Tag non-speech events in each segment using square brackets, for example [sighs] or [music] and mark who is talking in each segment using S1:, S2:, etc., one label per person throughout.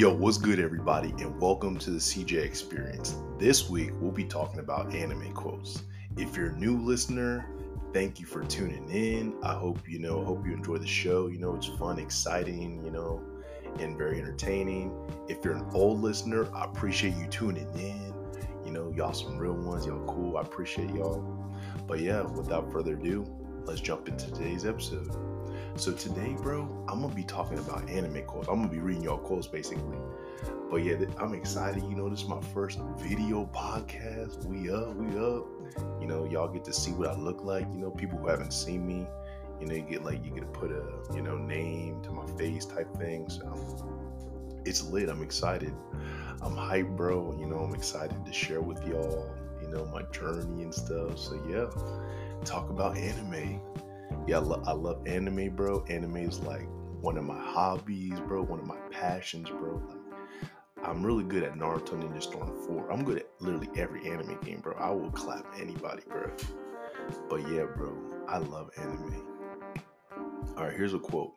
S1: Yo, what's good, everybody, and welcome to the CJ Experience. This week, we'll be talking about anime quotes. If you're a new listener, thank you for tuning in. I hope you know, hope you enjoy the show. You know, it's fun, exciting, you know, and very entertaining. If you're an old listener, I appreciate you tuning in. You know, y'all some real ones, y'all cool. I appreciate y'all. But yeah, without further ado, let's jump into today's episode. So today, bro, I'm gonna be talking about anime quotes. I'm gonna be reading y'all quotes basically. But yeah, I'm excited. You know, this is my first video podcast. We up, we up. You know, y'all get to see what I look like. You know, people who haven't seen me, you know, you get like you get to put a you know name to my face type thing. So it's lit. I'm excited. I'm hyped, bro. You know, I'm excited to share with y'all. You know, my journey and stuff. So yeah, talk about anime yeah, I, lo- I love anime, bro. Anime is like one of my hobbies, bro. One of my passions, bro. Like, I'm really good at Naruto Ninja Storm 4. I'm good at literally every anime game, bro. I will clap anybody, bro. But yeah, bro, I love anime. All right, here's a quote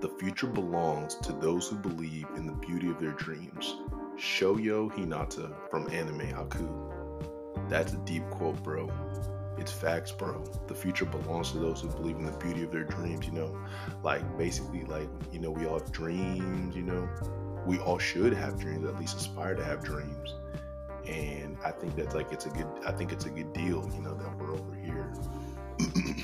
S1: The future belongs to those who believe in the beauty of their dreams. Shoyo Hinata from Anime Haikyuu. That's a deep quote, bro. It's facts, bro. The future belongs to those who believe in the beauty of their dreams, you know? Like, basically, like, you know, we all have dreams, you know? We all should have dreams, at least aspire to have dreams. And I think that's like, it's a good, I think it's a good deal, you know, that we're over here. [clears throat]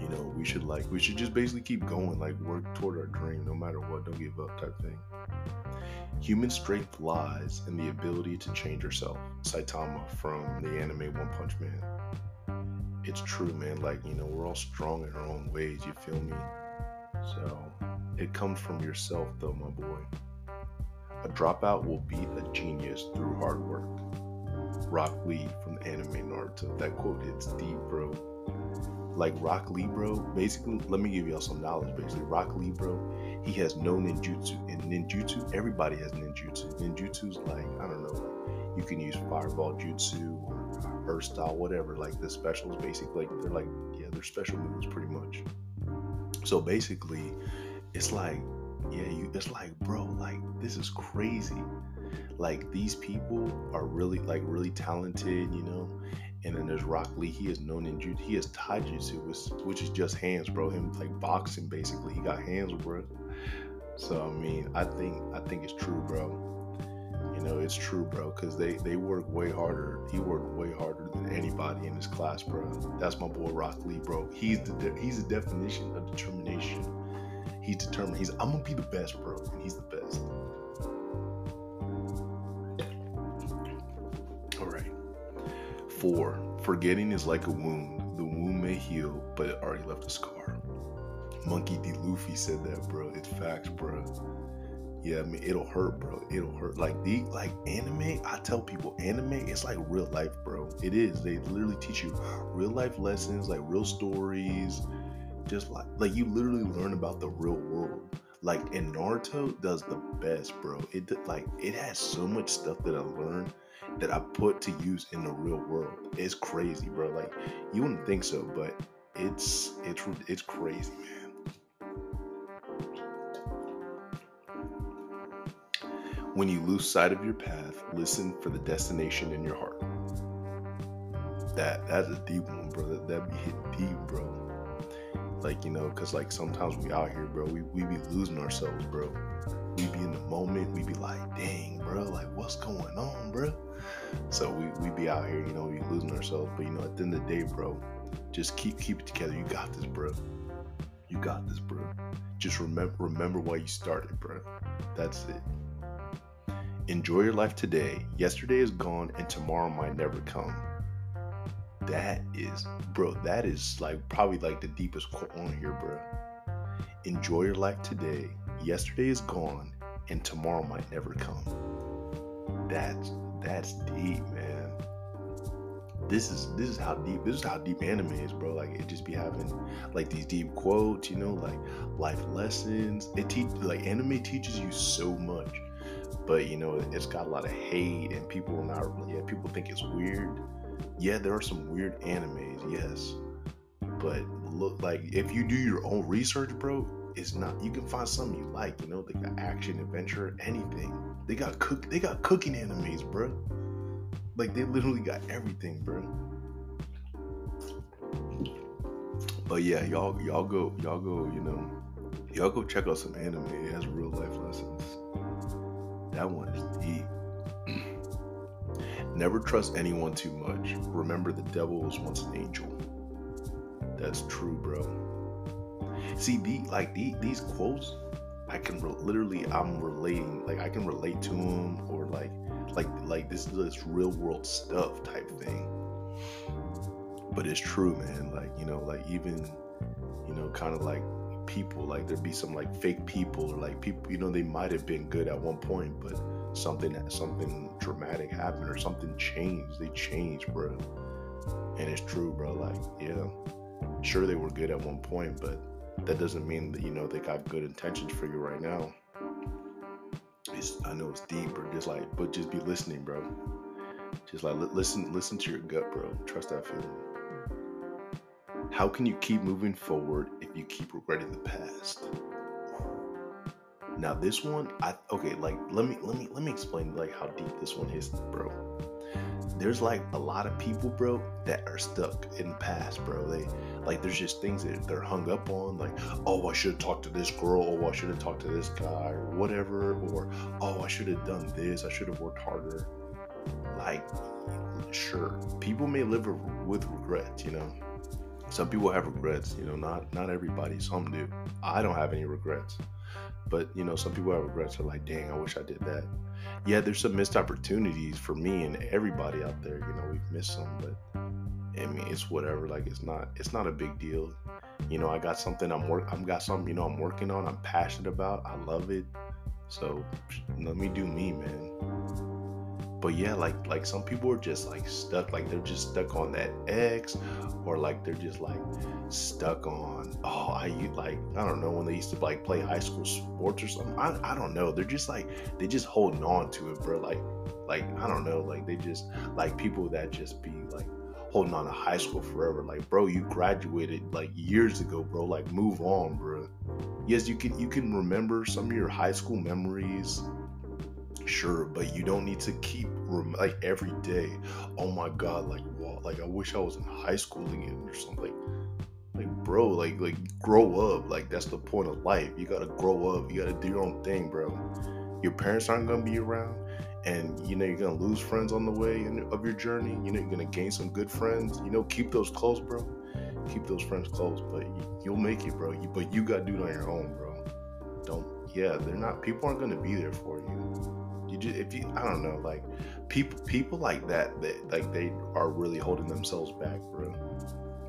S1: you know, we should like, we should just basically keep going, like, work toward our dream no matter what, don't give up type thing. Human strength lies in the ability to change yourself. Saitama from the anime One Punch Man it's true, man. Like, you know, we're all strong in our own ways, you feel me? So it comes from yourself, though, my boy. A dropout will be a genius through hard work. Rock Lee from the anime Naruto. That quote hits deep, bro. Like Rock Lee, bro. Basically, let me give y'all some knowledge. Basically, Rock Lee, bro. He has no ninjutsu. And ninjutsu, everybody has ninjutsu. Ninjutsu's like I don't know. You can use fireball jutsu or style, whatever. Like the specials, basically, they're like yeah, they're special moves pretty much. So basically, it's like yeah, you. It's like bro, like this is crazy. Like these people are really like really talented, you know. And then there's Rock Lee. He is known in jiu. He has taijutsu, which, which is just hands, bro. Him like boxing, basically. He got hands, bro. So I mean, I think I think it's true, bro know, it's true, bro, because they, they work way harder. He worked way harder than anybody in his class, bro. That's my boy Rock Lee, bro. He's the de- he's the definition of determination. He's determined. He's I'm gonna be the best, bro, and he's the best. All right. Four. Forgetting is like a wound. The wound may heal, but it already left a scar. Monkey D. Luffy said that, bro. It's facts, bro. Yeah, I mean it'll hurt, bro. It'll hurt. Like the like anime, I tell people anime, it's like real life, bro. It is. They literally teach you real life lessons, like real stories. Just like like you literally learn about the real world. Like and Naruto does the best, bro. It like it has so much stuff that I learned that I put to use in the real world. It's crazy, bro. Like you wouldn't think so, but it's it's it's crazy, man. When you lose sight of your path, listen for the destination in your heart. That that's a deep one, bro. That that be hit deep, bro. Like you know, cause like sometimes we out here, bro. We we be losing ourselves, bro. We be in the moment. We be like, dang, bro. Like what's going on, bro? So we we be out here, you know, we losing ourselves. But you know, at the end of the day, bro, just keep keep it together. You got this, bro. You got this, bro. Just remember remember why you started, bro. That's it. Enjoy your life today. Yesterday is gone and tomorrow might never come. That is, bro, that is like probably like the deepest quote on here, bro. Enjoy your life today. Yesterday is gone and tomorrow might never come. That's that's deep, man. This is this is how deep this is how deep anime is, bro. Like it just be having like these deep quotes, you know, like life lessons. It teach like anime teaches you so much but you know it's got a lot of hate and people are not yeah people think it's weird yeah there are some weird animes yes but look like if you do your own research bro it's not. You can find something you like. You know, they got action, adventure, anything. They got cook. They got cooking animes, bro. Like they literally got everything, bro. But yeah, y'all y'all go y'all go. You know, y'all go check out some anime. It has real life lessons. That one is deep. [clears throat] Never trust anyone too much. Remember, the devil was once an angel. That's true, bro. See, the like the, these quotes, I can re- literally, I'm relating, like I can relate to them, or like, like, like this is this real world stuff type thing. But it's true, man. Like you know, like even, you know, kind of like people, like there'd be some like fake people, or like people, you know, they might have been good at one point, but something something dramatic happened or something changed. They changed, bro. And it's true, bro. Like, yeah, sure they were good at one point, but that doesn't mean that you know they got good intentions for you right now. It's, I know it's deep, or just like, but just be listening, bro. Just like listen, listen to your gut, bro. Trust that feeling. How can you keep moving forward if you keep regretting the past? Now this one, I okay, like let me let me let me explain like how deep this one is, bro. There's like a lot of people, bro, that are stuck in the past, bro. They like there's just things that they're hung up on, like, oh, I should have talked to this girl, oh, I should have talked to this guy, or whatever, or oh, I should have done this, I should have worked harder. Like, sure, people may live with regret, you know. Some people have regrets, you know, not not everybody, some do. I don't have any regrets. But you know, some people have regrets. Are like, dang, I wish I did that. Yeah, there's some missed opportunities for me and everybody out there. You know, we've missed some, but I mean, it's whatever. Like, it's not, it's not a big deal. You know, I got something I'm work, I've got something you know I'm working on. I'm passionate about. I love it. So let me do me, man but yeah like like some people are just like stuck like they're just stuck on that x or like they're just like stuck on oh i like i don't know when they used to like play high school sports or something i, I don't know they're just like they just holding on to it bro like like i don't know like they just like people that just be like holding on to high school forever like bro you graduated like years ago bro like move on bro. Yes you can you can remember some of your high school memories sure but you don't need to keep rem- like every day oh my god like wow, like i wish i was in high school again or something. Like bro like like grow up like that's the point of life. You gotta grow up you gotta do your own thing bro. Your parents aren't gonna be around and you know you're gonna lose friends on the way of your journey you know you're gonna gain some good friends you know keep those close bro. Keep those friends close but you, will make it bro. You, but you gotta do it on your own bro. Don't yeah they're not people aren't gonna be there for you you just if you I don't know like people people like that that like they are really holding themselves back, bro.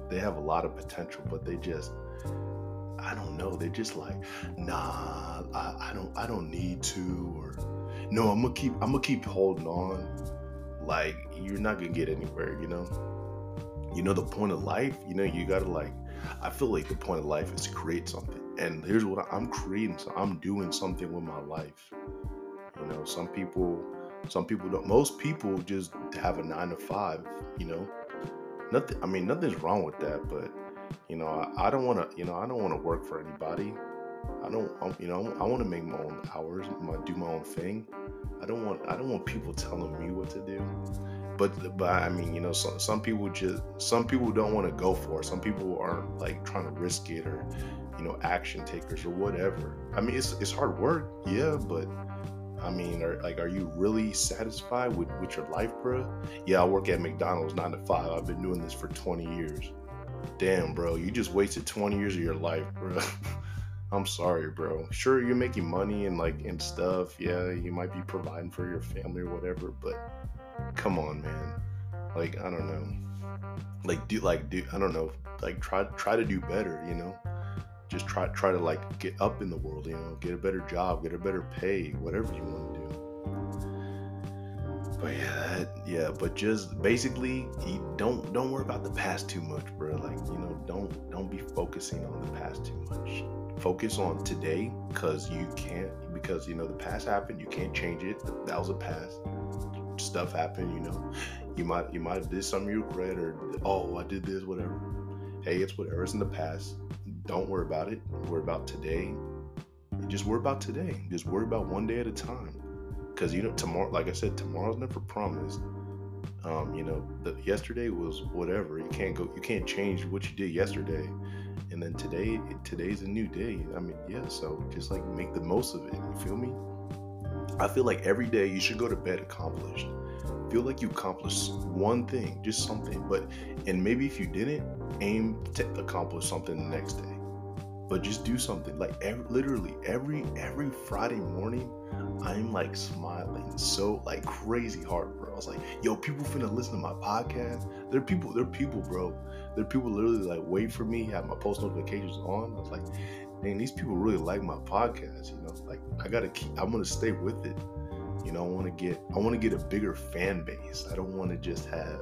S1: They have a lot of potential, but they just I don't know. They're just like, nah, I, I don't I don't need to or no, I'm gonna keep I'm gonna keep holding on. Like you're not gonna get anywhere, you know. You know the point of life. You know you gotta like. I feel like the point of life is to create something, and here's what I'm creating. So I'm doing something with my life. You know, some people, some people don't. Most people just have a nine to five. You know, nothing. I mean, nothing's wrong with that, but you know, I, I don't want to. You know, I don't want to work for anybody. I don't. Um, you know, I want to make my own hours. My, do my own thing. I don't want. I don't want people telling me what to do. But but I mean, you know, some some people just some people don't want to go for it. Some people aren't like trying to risk it or you know action takers or whatever. I mean, it's it's hard work, yeah, but I mean, are like, are you really satisfied with, with your life, bro? Yeah, I work at McDonald's nine to five. I've been doing this for 20 years. Damn, bro, you just wasted 20 years of your life, bro. [laughs] I'm sorry, bro. Sure, you're making money and like and stuff. Yeah, you might be providing for your family or whatever, but come on, man. Like, I don't know. Like, do like do I don't know. Like, try try to do better. You know just try try to like get up in the world, you know, get a better job, get a better pay, whatever you want to do. But yeah, that, yeah, but just basically, don't don't worry about the past too much, bro. Like you know, don't don't be focusing on the past too much. Focus on today, cause you can't, because you know the past happened, you can't change it. That was a past. Stuff happened, you know. You might you might have did something you regret, or oh, I did this, whatever. Hey, it's whatever. It's in the past don't worry about it. Worry about today. Just worry about today. Just worry about one day at a time. Because you know, tomorrow, like I said, tomorrow's never promised. Um, you know, the, yesterday was whatever. You can't go. You can't change what you did yesterday. And then today, today's a new day. I mean, yeah. So just like make the most of it. You feel me? I feel like every day you should go to bed accomplished. Feel like you accomplished one thing, just something. But and maybe if you didn't, aim to accomplish something the next day. But just do something. Like every, literally every every Friday morning, I'm like smiling so like crazy hard, bro. I was like, yo, people finna listen to my podcast. There are people, there are people, bro. There are people literally like wait for me, have my post notifications on. I was like, dang, these people really like my podcast, you know. Like I gotta keep I'm gonna stay with it. You know, I wanna get I wanna get a bigger fan base. I don't wanna just have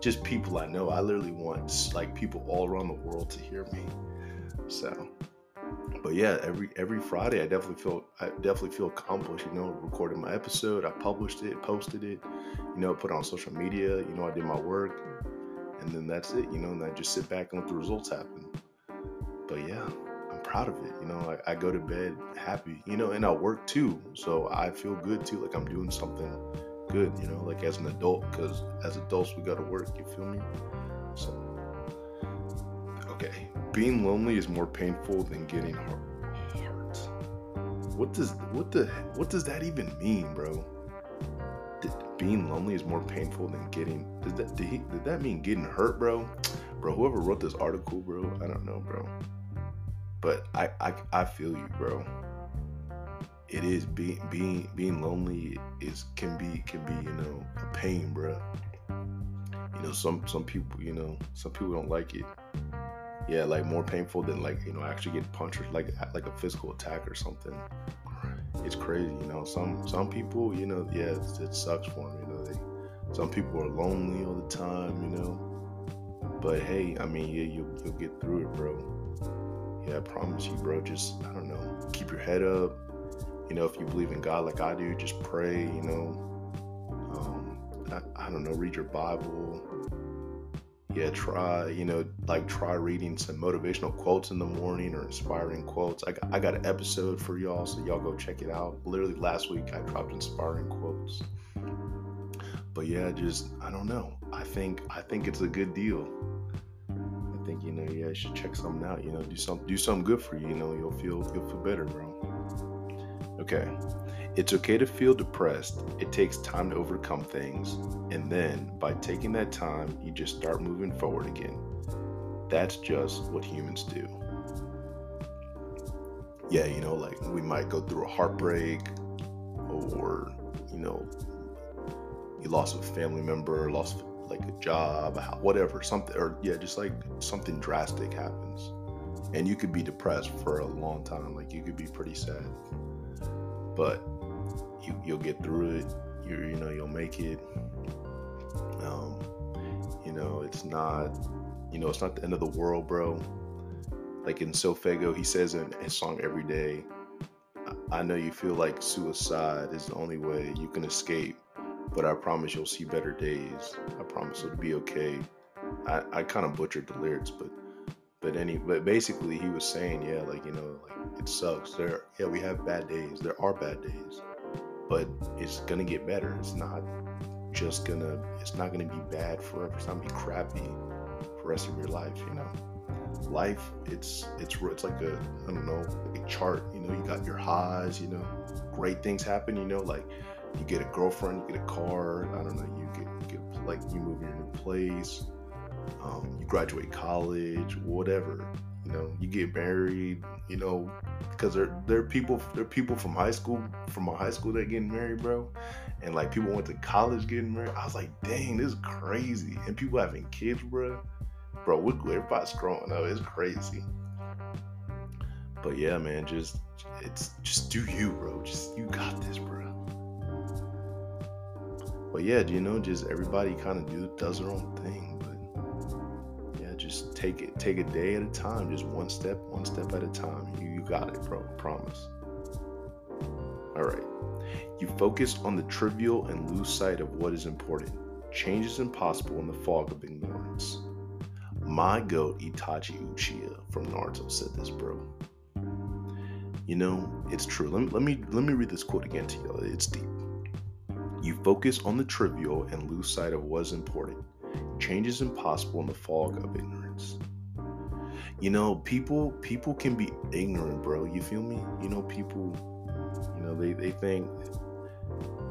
S1: just people I know. I literally want like people all around the world to hear me. So but yeah, every every Friday I definitely feel I definitely feel accomplished. You know, recording my episode, I published it, posted it, you know, put it on social media. You know, I did my work, and then that's it. You know, and I just sit back and let the results happen. But yeah, I'm proud of it. You know, I, I go to bed happy. You know, and I work too, so I feel good too. Like I'm doing something good. You know, like as an adult, because as adults we got to work. You feel me? Okay being lonely is more painful than getting hurt. What does what the what does that even mean, bro? Did, being lonely is more painful than getting. Did that did, he, did that mean getting hurt, bro? Bro, whoever wrote this article, bro, I don't know, bro. But I I, I feel you, bro. It is being being being lonely is can be can be you know a pain, bro. You know some some people you know some people don't like it yeah, like more painful than like you know actually get punched or like like a physical attack or something. It's crazy, you know. Some some people, you know, yeah, it, it sucks for them. You know, they some people are lonely all the time, you know. But hey, I mean, yeah, you you'll get through it, bro. Yeah, I promise you, bro. Just I don't know, keep your head up. You know, if you believe in God like I do, just pray. You know, um, I, I don't know, read your Bible yeah, try, you know, like try reading some motivational quotes in the morning or inspiring quotes. I got, I got an episode for y'all, so y'all go check it out. Literally last week, I dropped inspiring quotes. But yeah, just I don't know. I think I think it's a good deal. I think you know, yeah, you should check something out. You know, do some do something good for you. You know, you'll feel you'll feel better, bro. Okay, it's okay to feel depressed. It takes time to overcome things. And then, by taking that time, you just start moving forward again. That's just what humans do. Yeah, you know, like we might go through a heartbreak or, you know, you lost a family member, lost like a job, whatever, something, or yeah, just like something drastic happens. And you could be depressed for a long time. Like you could be pretty sad. But you you'll get through it. You you know you'll make it. Um, you know it's not you know it's not the end of the world, bro. Like in SoFaygo, he says in his song every day. I know you feel like suicide is the only way you can escape, but I promise you'll see better days. I promise it'll be okay. I, I kind of butchered the lyrics, but but any but basically he was saying yeah like you know like it sucks there yeah we have bad days there are bad days but it's gonna get better. It's not just gonna. It's not gonna be bad forever. It's not gonna be crappy for the rest of your life. You know, life. It's it's it's like a I don't know like a chart. You know, you got your highs. You know, great things happen. You know, like you get a girlfriend, you get a car. I don't know. You get you get like you move in your new place. Um, you graduate college, whatever. You know, you get married. You know, because there are people there are people from high school from my high school that getting married, bro, and like people went to college getting married. I was like, dang, this is crazy, and people having kids, bro. Bro, we, everybody's growing up. It's crazy. But yeah, man, just it's just do you, bro. Just you got this, bro. But yeah, you know, just everybody kind of do does their own thing just take it take a day at a time just one step one step at a time you, you got it bro promise all right you focus on the trivial and lose sight of what is important change is impossible in the fog of ignorance My goat Itachi Uchiha from Naruto said this, bro. You know, it's true. Let me let me let me read this quote again to you. It's deep. You focus on the trivial and lose sight of what's important. Change is impossible in the fog of ignorance. You know, people people can be ignorant, bro. You feel me? You know, people, you know, they, they think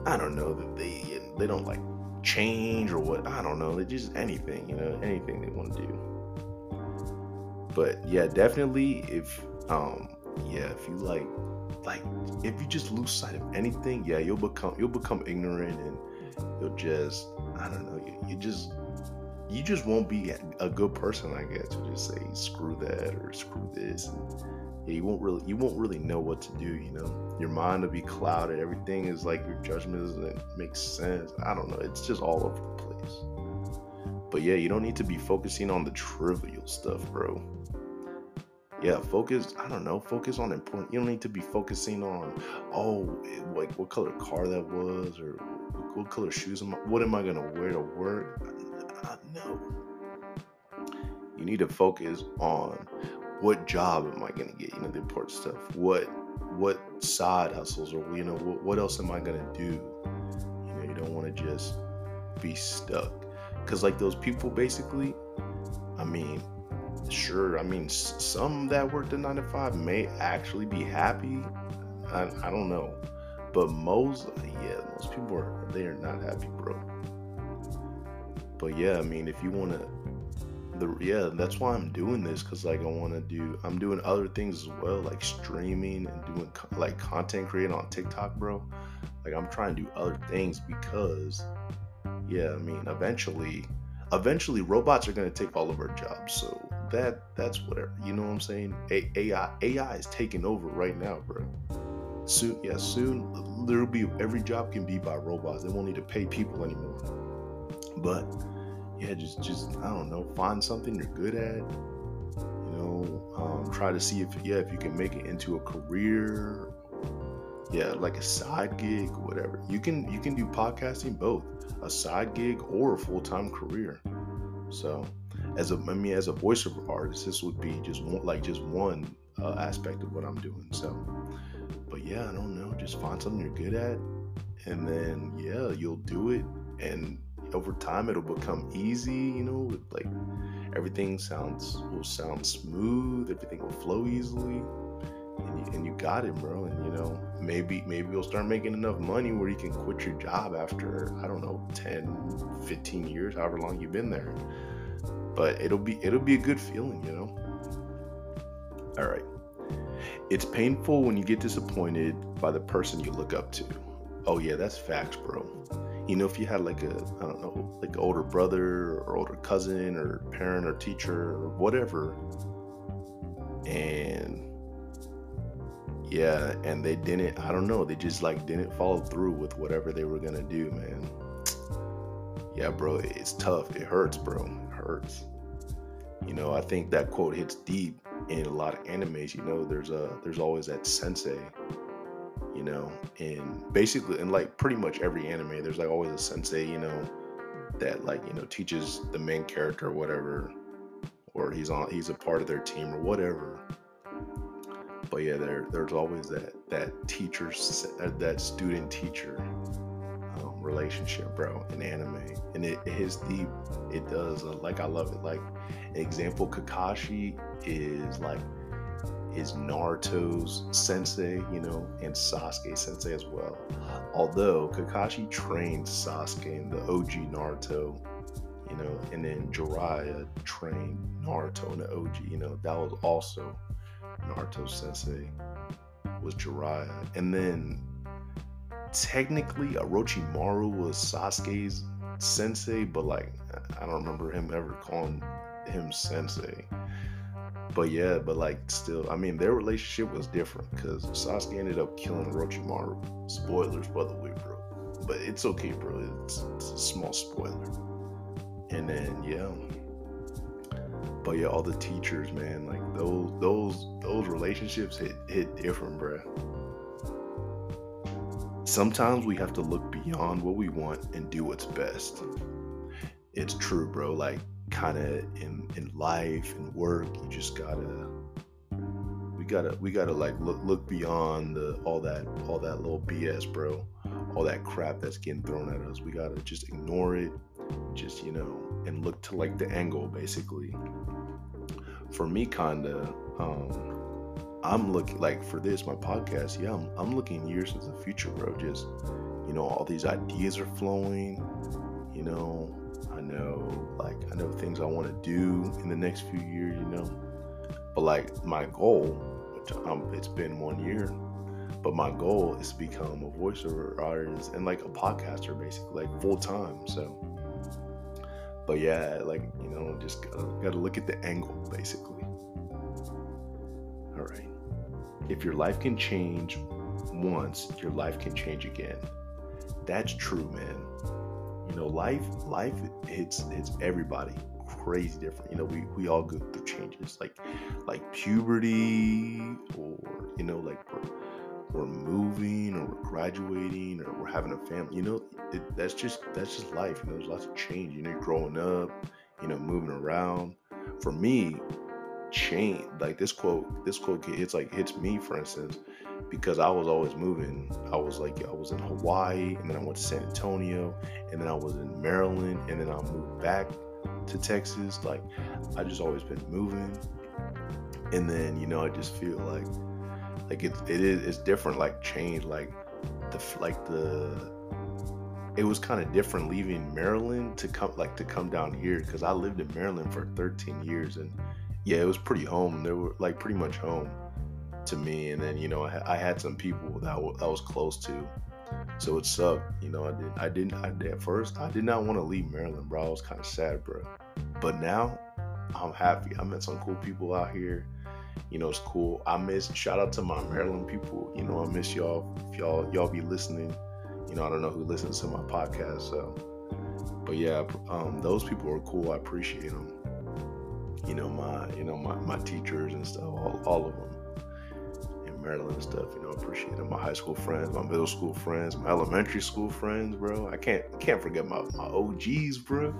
S1: I don't know that they they don't like change or what I don't know. They just anything, you know, anything they want to do. But yeah, definitely if um yeah, if you like like if you just lose sight of anything, yeah, you'll become you'll become ignorant and you'll just I don't know, you, you just you just won't be a good person, I guess. to just say screw that or screw this. And, yeah, you won't really you won't really know what to do. You know, your mind will be clouded. Everything is like your judgment doesn't make sense. I don't know. It's just all over the place. But yeah, you don't need to be focusing on the trivial stuff, bro. Yeah, focus. I don't know. Focus on important. You don't need to be focusing on, oh, like what color car that was, or what color shoes am I, What am I gonna wear to work? No. You need to focus on what job am I gonna get? You know, the important stuff. What what side hustles or you know what, what else am I gonna do? You know, you don't want to just be stuck because like those people basically. I mean, sure. I mean, some that work the nine to five may actually be happy. I, I don't know, but most yeah, most people are they are not happy, bro. But yeah, I mean, if you want to the yeah that's why i'm doing this because like i want to do i'm doing other things as well like streaming and doing like content creating on tiktok bro. Like i'm trying to do other things because yeah i mean eventually eventually robots are going to take all of our jobs so that that's whatever you know what i'm saying? A- ai ai is taking over right now bro. Soon yeah soon there'll be every job can be by robots they won't need to pay people anymore. But yeah, just just I don't know, find something you're good at. You know, um, try to see if yeah if you can make it into a career. Yeah, like a side gig, whatever. You can you can do podcasting both a side gig or a full time career. So, as a I mean as a voiceover artist, this would be just one like just one uh, aspect of what I'm doing. So, but yeah, I don't know. Just find something you're good at, and then yeah, you'll do it and over time it'll become easy you know like everything sounds will sound smooth everything will flow easily. And you, and you got it bro and you know maybe maybe you'll start making enough money where you can quit your job after i don't know 10 15 years however long you've been there. But it'll be it'll be a good feeling you know? All right it's painful when you get disappointed by the person you look up to. Oh yeah that's facts bro you know if you had like a i don't know like older brother or older cousin or parent or teacher or whatever and yeah and they didn't i don't know they just like didn't follow through with whatever they were gonna do man. Yeah bro it's tough it hurts bro it hurts. You know i think that quote hits deep in a lot of animes you know there's a there's always that sensei you know, and basically, and like pretty much every anime, there's like always a sensei, you know, that like you know teaches the main character or whatever, or he's on he's a part of their team or whatever. But yeah, there there's always that that teacher that student teacher um, relationship, bro, in anime, and it, it hits deep. It does. Uh, like I love it. Like example, Kakashi is like is Naruto's sensei, you know, and Sasuke sensei as well. Although Kakashi trained Sasuke in the OG Naruto, you know, and then Jiraiya trained Naruto in the OG, you know, that was also Naruto's sensei was Jiraiya. And then technically Orochimaru was Sasuke's sensei, but like I don't remember him ever calling him sensei but yeah, but like still, I mean, their relationship was different because Sasuke ended up killing Orochimaru. Spoilers, by the way, bro. But it's okay, bro. It's, it's a small spoiler. And then yeah, but yeah, all the teachers, man, like those those those relationships hit hit different, bro. Sometimes we have to look beyond what we want and do what's best. It's true, bro. Like kind of in in life and work, you just gotta we gotta we gotta like look look beyond the all that all that little BS, bro. All that crap that's getting thrown at us. We gotta just ignore it, just you know, and look to like the angle basically. For me, kinda, um, I'm looking like for this my podcast. Yeah, I'm I'm looking years into the future, bro. Just you know, all these ideas are flowing. You know, I know I know things I want to do in the next few years. You know, but like my goal, um, it's been one year, but my goal is to become a voiceover artist and like a podcaster, basically, like full time. So, but yeah, like you know, just gotta, gotta look at the angle, basically. All right. If your life can change once, your life can change again. That's true, man. You know, life life hits hits everybody crazy different. You know, we, we all go through changes like like puberty or you know, like we're, we're moving or we're graduating or we're having a family. You know, it, that's just that's just life. You know, there's lots of change. You know, growing up, you know, moving around. For me, change like this quote this quote it's like hits me for instance because i was always moving. I was like i was in hawaii and then i went to san antonio and then i was in maryland and then i moved back to texas. Like i just always been moving. And then you know i just feel like like it, it is it's different like change like the like the it was kind of different leaving maryland to come like to come down here because i lived in maryland for 13 years and yeah, it was pretty home. They were like pretty much home to me. And then you know, I, I had some people that w- I was close to, so it sucked. You know, I didn't I didn't. I at first. I did not want to leave Maryland, bro. I was kind of sad, bro. But now, I'm happy. I met some cool people out here. You know, it's cool. I miss. Shout out to my Maryland people. You know, I miss y'all. If y'all y'all be listening. You know, I don't know who listens to my podcast, so. But yeah, um, those people are cool. I appreciate them you know my you know my, my teachers and stuff all, all of them maryland and stuff you know appreciate them my high school friends my middle school friends my elementary school friends bro. I can't can't forget my, my og's bro.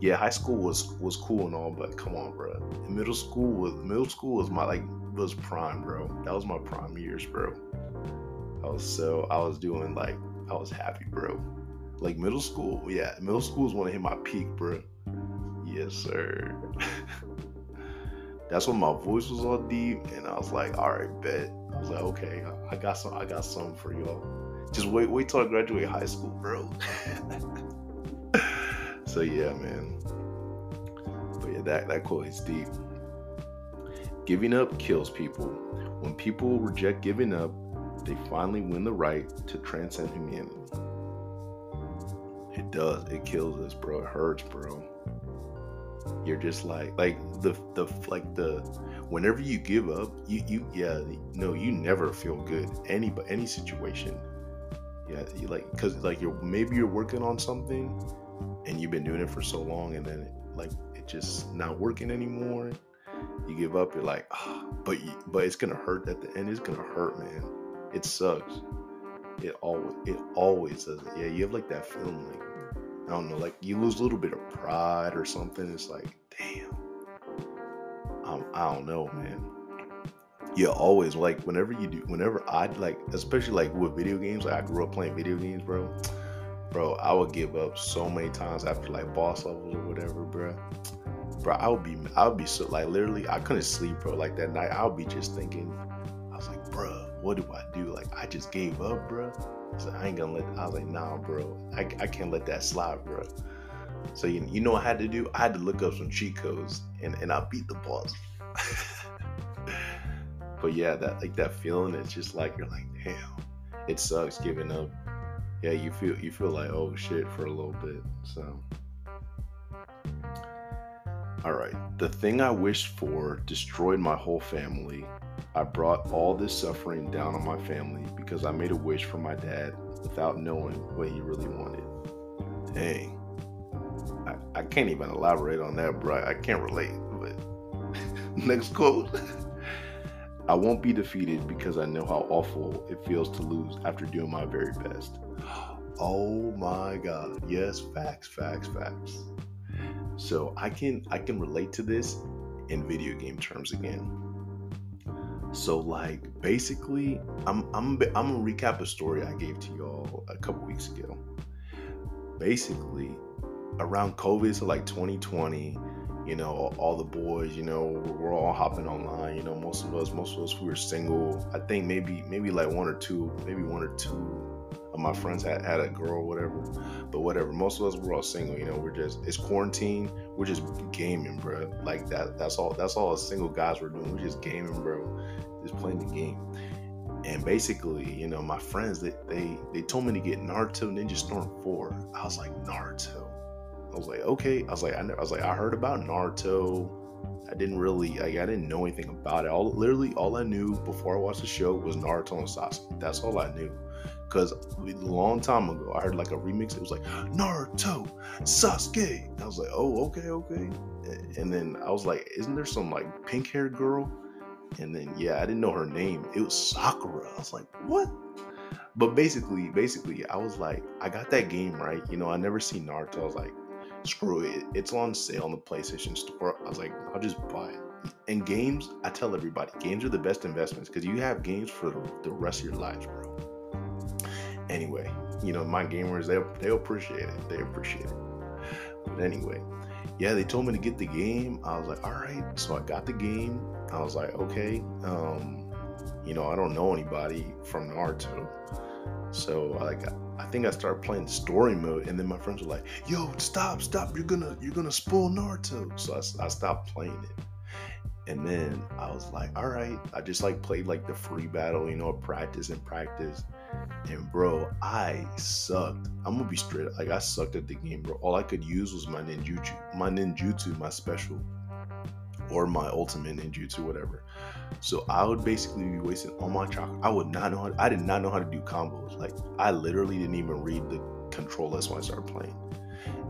S1: Yeah high school was was cool and all but come on bro. Middle school was middle school was my like was prime bro. That was my prime years bro. I was so i was doing like i was happy bro. Like middle school yeah middle school is when i hit my peak bro. Yes, sir. [laughs] That's when my voice was all deep, and I was like, "All right, bet." I was like, "Okay, I got some. I got some for y'all. Just wait, wait till I graduate high school, bro." [laughs] so yeah, man. But yeah, that that quote is deep. Giving up kills people. When people reject giving up, they finally win the right to transcend humanity. It does. It kills us, bro. It hurts, bro you're just like like the the like the whenever you give up you you yeah no you never feel good. Any but any situation. Yeah you like because like you're maybe you're working on something and you've been doing it for so long and then it, like it just not working anymore. You give up you're like oh, but you, but it's gonna hurt at the end. It's gonna hurt man. It sucks. It always it always does yeah you have like that feeling like I don't know, like you lose a little bit of pride or something. It's like, damn. Um, I don't know, man. Yeah, always like whenever you do, whenever I like, especially like with video games. Like I grew up playing video games, bro. Bro, I would give up so many times after like boss levels or whatever, bro. Bro, I would be, I would be so like literally, I couldn't sleep, bro. Like that night, I would be just thinking, what do I do? Like I just gave up, bro. So I ain't gonna let. I was like, nah, bro. I, I can't let that slide, bro. So you, you know I had to do? I had to look up some cheat codes and, and I beat the boss. [laughs] but yeah, that like that feeling, it's just like you're like, damn, it sucks giving up. Yeah, you feel you feel like oh shit for a little bit. So all right, the thing I wished for destroyed my whole family I brought all this suffering down on my family because I made a wish for my dad without knowing what he really wanted. Dang. I, I can't even elaborate on that, bro. I can't relate. But [laughs] next quote. [laughs] I won't be defeated because I know how awful it feels to lose after doing my very best. [gasps] Oh my God. Yes, facts, facts, facts. So I can I can relate to this in video game terms again. So like basically, I'm I'm I'm gonna recap a story I gave to y'all a couple weeks ago. Basically, around COVID, so like 2020, you know, all the boys, you know, we're all hopping online. You know, most of us, most of us, we were single. I think maybe maybe like one or two, maybe one or two of my friends had, had a girl or whatever. But whatever. Most of us were all single, you know, we're just it's quarantine, we're just gaming, bro. Like that that's all that's all single guys were doing. We're just gaming, bro. Just playing the game. And basically, you know, my friends they they, they told me to get Naruto Ninja Storm 4. I was like, Naruto. I was like, okay. I was like, I, never, I was like, I heard about Naruto. I didn't really, like, I didn't know anything about it. All literally, all I knew before I watched the show was Naruto and Sasuke. That's all I knew. Because a long time ago, I heard like a remix. It was like Naruto, Sasuke. I was like, oh, okay, okay. And then I was like, isn't there some like pink haired girl? And then yeah, I didn't know her name. It was Sakura. I was like, what? But basically, basically, I was like, I got that game right. You know, I never seen Naruto. I was like, screw it. It's on sale on the PlayStation Store. I was like, I'll just buy it. And games, I tell everybody, games are the best investments because you have games for the rest of your lives, bro anyway, you know, my gamers, they they appreciate it. They appreciate it. But anyway, yeah, they told me to get the game. I was like, all right. So I got the game. I was like, okay. Um, you know, I don't know anybody from Naruto. So like I think I started playing story mode, and then my friends were like, "Yo, stop, stop! You're gonna you're gonna spoil Naruto." So I, I stopped playing it, and then I was like, "All right." I just like played like the free battle, you know, practice and practice. And bro, I sucked. I'm gonna be straight. Like I sucked at the game, bro. All I could use was my ninjutsu, my ninjutsu, my special, or my ultimate ninjutsu, whatever. So I would basically be wasting all my chakra. I would not know. How, I did not know how to do combos. Like I literally didn't even read the control list when I started playing.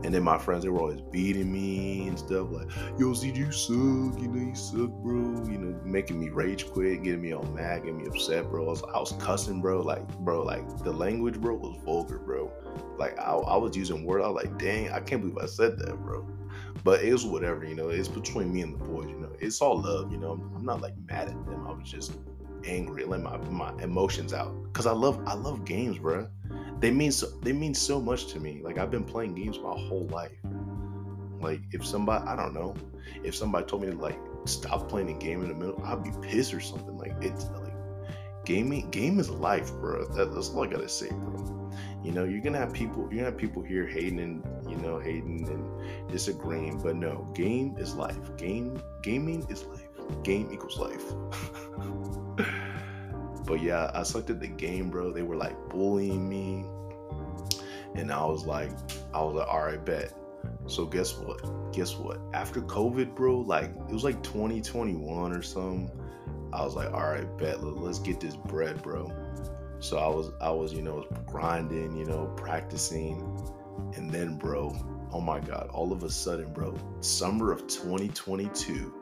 S1: And then my friends, they were always beating me and stuff like, yo, CJ, you suck, you know, you suck, bro. You know, making me rage quit, getting me all mad, getting me upset, bro. I was, I was cussing, bro. Like, bro, like the language, bro, was vulgar, bro. Like, I, I was using words. I was like, dang, I can't believe I said that, bro. But it was whatever, you know, it's between me and the boys, you know. It's all love, you know. I'm, I'm not like mad at them. I was just angry, let my, my emotions out. Cause I love, I love games, bro they mean so they mean so much to me. Like I've been playing games my whole life. Like if somebody I don't know, if somebody told me to like stop playing a game in the middle, I'd be pissed or something. Like it's like gaming game is life, bro. That, that's all I gotta say, bro. You know, you're gonna have people you're gonna have people here hating and you know, hating and disagreeing, but no, game is life. Game gaming is life. Game equals life. [laughs] But yeah, I sucked at the game, bro. They were like bullying me. And I was like, I was like, all right, bet. So guess what? Guess what? After COVID, bro, like it was like 2021 or something. I was like, all right, bet. Let's get this bread, bro. So I was, I was, you know, grinding, you know, practicing, and then, bro, oh my God, all of a sudden, bro, summer of 2022,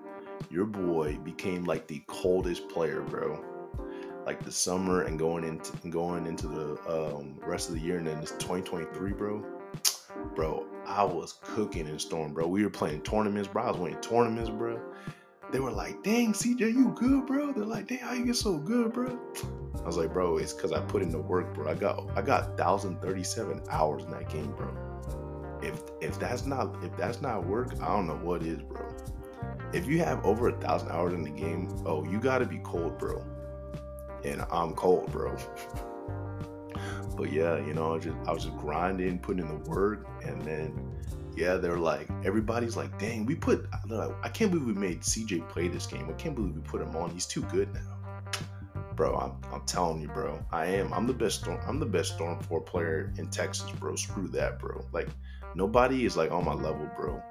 S1: your boy became like the coldest player, bro like the summer and going into going into the um, rest of the year and then it's 2023 bro. Bro i was cooking in storm bro. We were playing tournaments bro. I was winning tournaments bro. They were like dang cj you good bro? They're like dang how you get so good bro? I was like bro it's because i put in the work bro. I got i got 1037 hours in that game bro. If if that's not if that's not work i don't know what is bro. If you have over a thousand hours in the game oh you gotta be cold bro and I'm cold, bro. but yeah, you know, I was just I was just grinding, putting in the work, and then yeah, they're like everybody's like, dang, we put I can't believe we made CJ play this game. I can't believe we put him on. He's too good now. Bro, I'm, I'm telling you, bro. I am. I'm the best storm. I'm the best Storm 4 player in Texas, bro. Screw that, bro. Like nobody is like on my level, bro.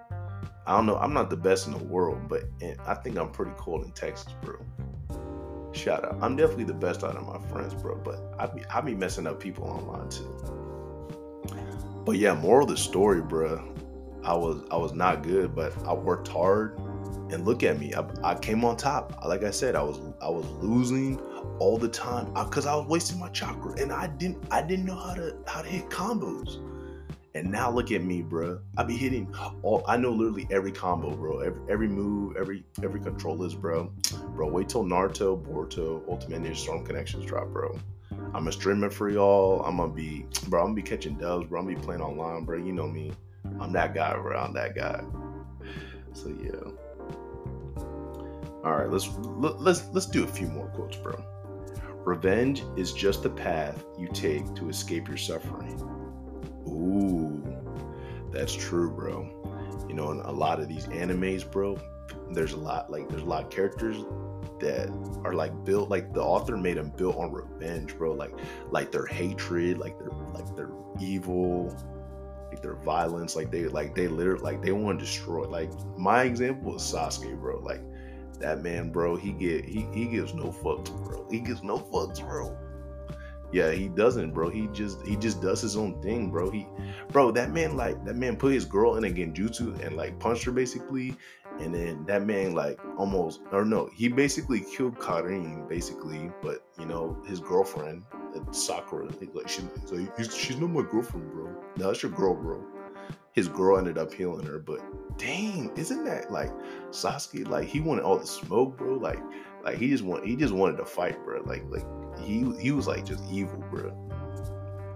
S1: I don't know. I'm not the best in the world, but I think I'm pretty cool in Texas, bro shout out. I'm definitely the best out of my friends, bro. But I be I be messing up people online too. But yeah, moral of the story, bro. I was I was not good, but I worked hard. And look at me, I, I came on top. Like I said, I was I was losing all the time because I, I was wasting my chakra, and I didn't I didn't know how to how to hit combos. And now look at me, bro. I be hitting all. I know literally every combo, bro. Every every move, every every control is, bro. Bro, wait till Naruto, Boruto, Ultimate Ninja Storm connections drop, bro. I'm a streamer for y'all. I'm gonna be, bro. I'm gonna be catching dubs, bro. I'm gonna be playing online, bro. You know me. I'm that guy, bro. I'm that guy. So yeah. All right, let's let's let's do a few more quotes, bro. Revenge is just the path you take to escape your suffering. Ooh, that's true, bro. You know, in a lot of these animes, bro, there's a lot like there's a lot of characters that are like built like the author made them built on revenge, bro. Like like their hatred, like their like their evil, like their violence, like they like they literally like they want to destroy. Like my example is Sasuke, bro. Like that man, bro, he get he he gives no fucks, bro. He gives no fucks, bro. Yeah, he doesn't, bro. He just he just does his own thing, bro. He bro, that man like that man put his girl in a genjutsu and like punched her basically. And then that man like almost or no, he basically killed Karin basically, but you know, his girlfriend, uh, Sakura, like she, so she's not my girlfriend, bro. No, that's your girl, bro his girl ended up healing her. But dang, isn't that like Sasuke? Like he wanted all the smoke, bro. Like like he just want he just wanted to fight, bro. Like like he he was like just evil, bro.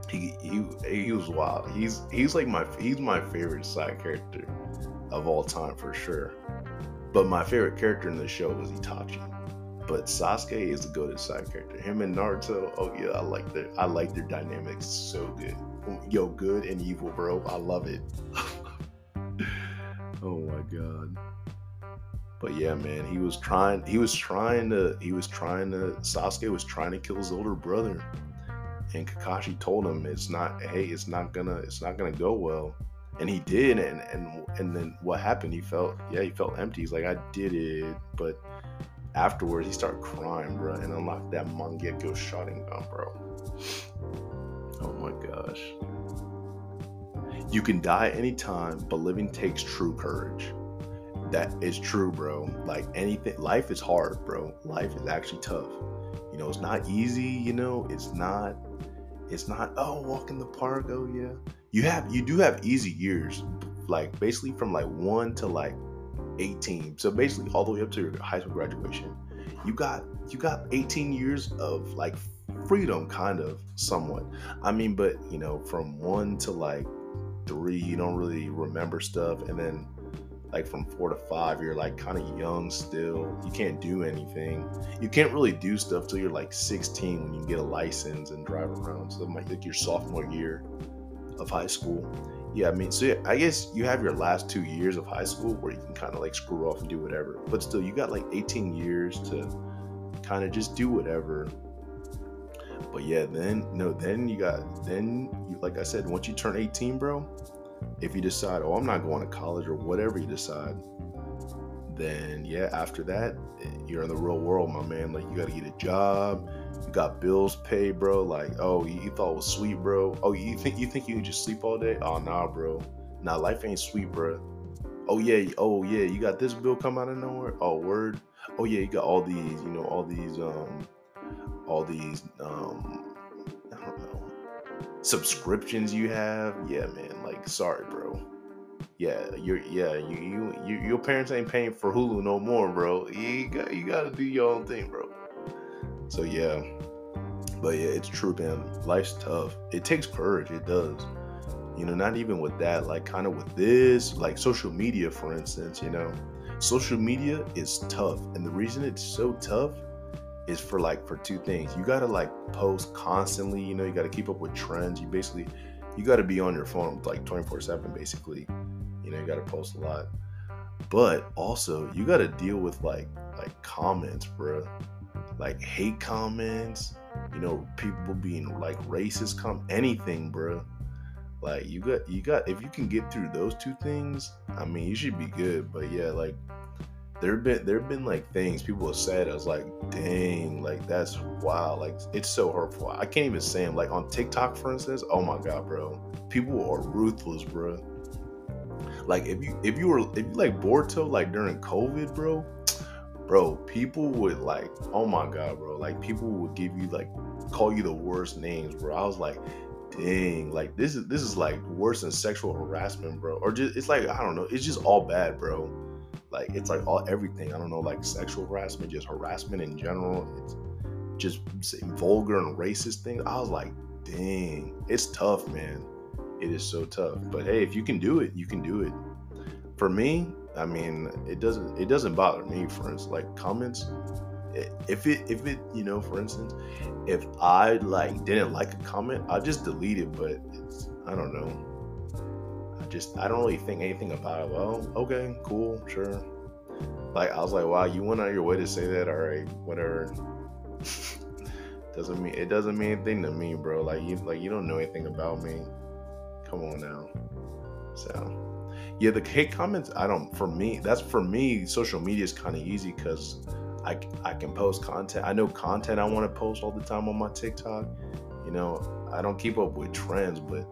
S1: He he he was wild. He's he's like my he's my favorite side character of all time for sure. But my favorite character in the show was Itachi. But Sasuke is a good side character. Him and Naruto, oh yeah, I like their I like their dynamics so good yo, good and evil, bro. I love it. [laughs] oh my god. But yeah, man, he was trying. He was trying to. He was trying to. Sasuke was trying to kill his older brother, and Kakashi told him, "It's not. Hey, it's not gonna. It's not gonna go well." And he did, and and and then what happened? He felt. Yeah, he felt empty. He's like, "I did it," but afterwards he started crying, bro, and unlocked that Mangekyo Sharingan, bro. [sighs] Oh my gosh. You can die anytime, but living takes true courage. That is true, bro. Like anything, life is hard, bro. Life is actually tough. You know, it's not easy, you know, it's not, it's not, oh, walk in the park, oh, yeah. You have, you do have easy years, like basically from like one to like 18. So basically all the way up to your high school graduation. You got, you got 18 years of like freedom, kind of, somewhat. I mean, but you know, from one to like three, you don't really remember stuff, and then like from four to five, you're like kind of young still. You can't do anything. You can't really do stuff till you're like 16 when you get a license and drive around. So like, like your sophomore year of high school. Yeah, I mean, so yeah, I guess you have your last two years of high school where you can kind of like screw off and do whatever. But still, you got like 18 years to kind of just do whatever but yeah, then no, then you got then you like I said, once you turn 18, bro, if you decide, oh, I'm not going to college or whatever you decide, then yeah, after that, you're in the real world, my man. Like you gotta get a job, you got bills paid, bro. Like, oh, you, thought it was sweet, bro. Oh, you think you think you can just sleep all day? Oh nah, bro. Nah, life ain't sweet, bro. Oh yeah, oh yeah, you got this bill come out of nowhere. Oh word. Oh yeah, you got all these, you know, all these um all these um subscriptions you have. Yeah, man. Like, sorry, bro. Yeah, you're yeah you you, you your parents ain't paying for Hulu no more, bro. You got you got to do your own thing, bro. So yeah, but yeah, it's true, man. Life's tough. It takes courage. It does. You know, not even with that. Like, kind of with this, like social media, for instance. You know, social media is tough, and the reason it's so tough is for like for two things. You gotta like post constantly, you know, you gotta keep up with trends. You basically you gotta be on your phone like 24-7 basically. You know, you gotta post a lot. But also you gotta deal with like like comments, bro. Like hate comments, you know, people being like racist come anything, bro. Like you got you got if you can get through those two things, I mean you should be good. But yeah, like there have been there been like things people have said. I was like, dang, like that's wild. like it's so hurtful. I can't even say them. Like on TikTok, for instance. Oh my god, bro, people are ruthless, bro. Like if you if you were if you like Boruto like during COVID, bro, bro, people would like, oh my god, bro, like people would give you like call you the worst names, bro. I was like, dang, like this is this is like worse than sexual harassment, bro. Or just it's like I don't know, it's just all bad, bro. Like it's like all everything. I don't know, like sexual harassment, just harassment in general. It's just vulgar and racist things. I was like, dang, it's tough, man. It is so tough. But hey, if you can do it, you can do it. For me, I mean, it doesn't it doesn't bother me. For instance, like comments, if it if it you know, for instance, if I like didn't like a comment, I just delete it. But it's I don't know. Just I don't really think anything about it. Well, okay, cool, sure. Like I was like, wow, you went out your way to say that. All right, whatever. [laughs] doesn't mean it doesn't mean anything to me, bro. Like you like you don't know anything about me. Come on now. So yeah, the hate comments, I don't, for me, that's for me, social media is kind of easy because I, I can post content. I know content I want to post all the time on my TikTok. You know, I don't keep up with trends, but,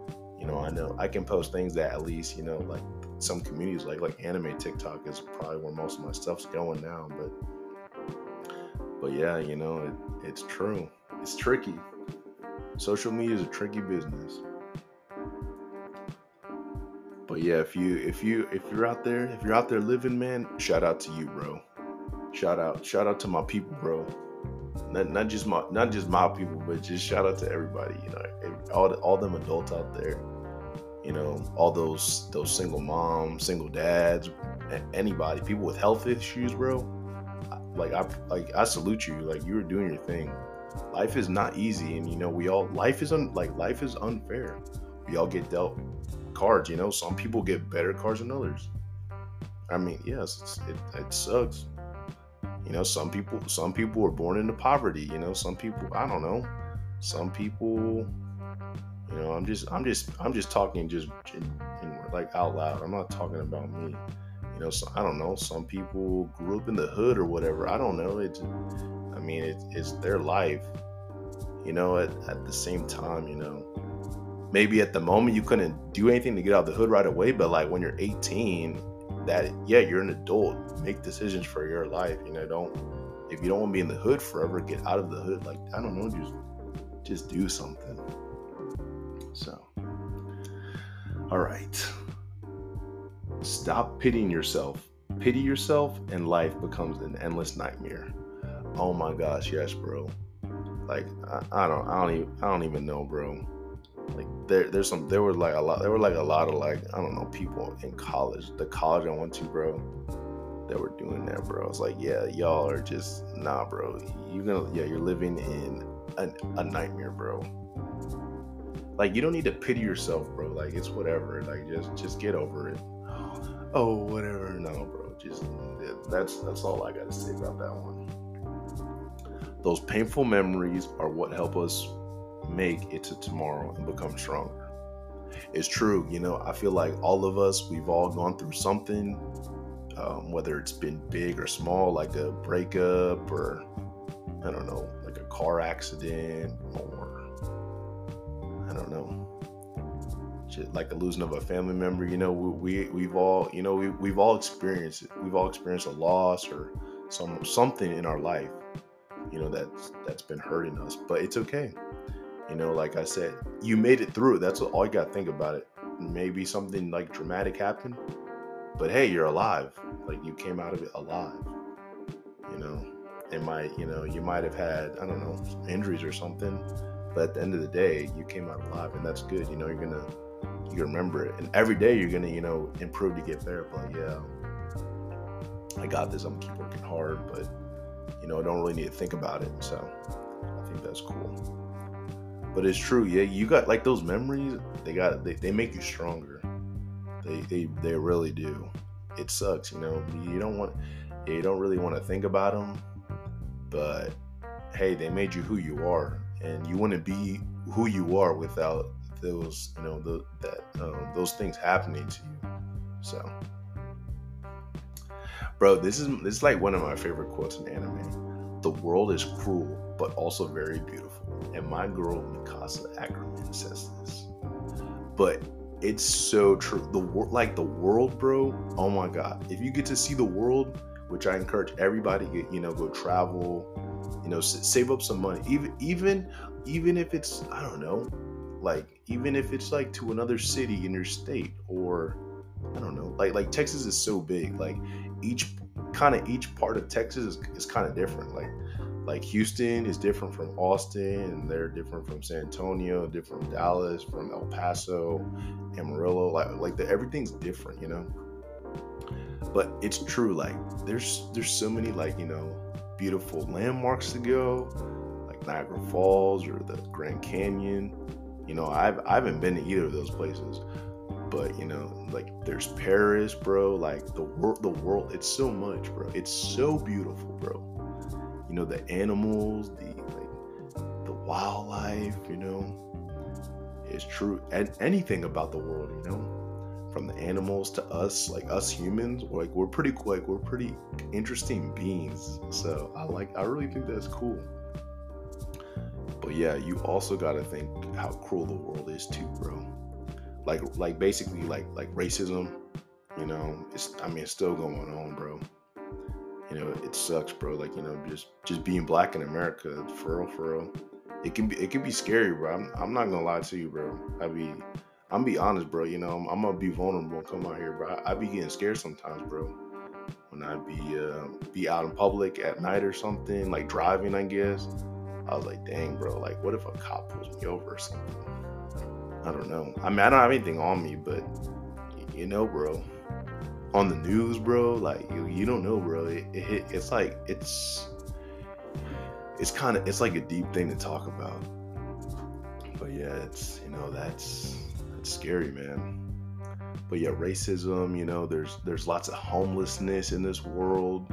S1: you know, I know I can post things that at least, you know, like some communities, like, like anime TikTok is probably where most of my stuff's going now. But, but yeah, you know, it, it's true. It's tricky. Social media is a tricky business. But yeah, if you if you if you're out there, if you're out there living, man, shout out to you, bro. Shout out, shout out to my people, bro. Not, not just my not just my people, but just shout out to everybody. You know, all all them adults out there. You know, all those those single moms, single dads, anybody, people with health issues, bro. Like I like I salute you. Like you were doing your thing. Life is not easy, and you know we all life is un, like life is unfair. We all get dealt cards. You know, some people get better cards than others. I mean, yes, it, it sucks. You know, some people some people are born into poverty. You know, some people I don't know. Some people, you know, I'm just I'm just I'm just talking just in, in, like out loud. I'm not talking about me. You know, so, I don't know. Some people grew up in the hood or whatever. I don't know. It's I mean, it, it's their life. You know, at, at the same time, you know, maybe at the moment you couldn't do anything to get out of the hood right away, but like when you're 18, that yeah, you're an adult. Make decisions for your life. You know, don't if you don't want to be in the hood forever, get out of the hood. Like I don't know, just just do something. So, all right. Stop pitying yourself. Pity yourself, and life becomes an endless nightmare. Oh my gosh, yes, bro. Like I, I don't, I don't even, I don't even know, bro like there there's some there were like a lot there were like a lot of like I don't know people in college the college I went to bro that were doing that bro it's like yeah y'all are just nah bro You're gonna yeah you're living in a, a nightmare bro like you don't need to pity yourself bro. Like it's whatever. Like just just get over it. Oh whatever. No bro. Just that's that's all I gotta say about that one. Those painful memories are what help us make it to tomorrow and become stronger. It's true, you know, I feel like all of us, we've all gone through something, um, whether it's been big or small, like a breakup or, I don't know, like a car accident or, don't know, like the losing of a family member. You know, we, we have all, you know, we, we've all experienced it. We've all experienced a loss or some something in our life, you know, that's that's been hurting us. But it's okay you know, like I said, you made it through. That's all you got to think about it. Maybe something like dramatic happened, but hey, you're alive. Like you came out of it alive. You know, it might, you know, you might have had, I don't know, injuries or something, but at the end of the day, you came out alive, and that's good. You know, you're gonna you remember it, and every day you're gonna, you know, improve to get better. But yeah, um, I got this. I'm gonna keep working hard, but you know, I don't really need to think about it. So I think that's cool but it's true yeah you got like those memories they got they, they make you stronger they, they they really do it sucks you know you don't want you don't really want to think about them but hey they made you who you are and you wouldn't be who you are without those you know the, that um, those things happening to you so bro this is this is like one of my favorite quotes in anime the world is cruel but also very beautiful and my girl Mikasa Ackerman says this. But it's so true. The world, like the world, bro. Oh my god! If you get to see the world, which I encourage everybody, you know, go travel, you know, save up some money. Even even even if it's I don't know, like even if it's like to another city in your state or I don't know. Like like Texas is so big. Like each kind of each part of Texas is, is kind of different. Like like Houston is different from Austin, and they're different from San Antonio, different from Dallas, from El Paso, Amarillo. Like like the, everything's different, you know. But it's true. Like there's there's so many like you know beautiful landmarks to go, like Niagara Falls or the Grand Canyon. You know, I've I haven't been to either of those places, but you know like there's paris bro. Like the world the world it's so much bro. It's so beautiful bro. You know the animals the like the wildlife you know it's true. And anything about the world you know from the animals to us like us humans like we're pretty like we're pretty interesting beings. So i like i really think that's cool. But yeah you also got to think how cruel the world is too bro. Like like basically like like racism you know it's i mean it's still going on bro. You know it sucks bro like you know just just being black in america for real for real. It can be it can be scary bro. I'm, I'm not gonna lie to you bro. I be i'm be honest bro you know i'm, I'm gonna be vulnerable and come out here bro I, I be getting scared sometimes bro when i be uh, be out in public at night or something like driving i guess i was like dang bro like what if a cop pulls me over or something I don't know. I mean, I don't have anything on me, but you know, bro, on the news, bro, like you, you don't know, bro. It, it, it's like it's it's kind of it's like a deep thing to talk about. But yeah, it's you know that's that's scary, man. But yeah, racism. You know, there's there's lots of homelessness in this world.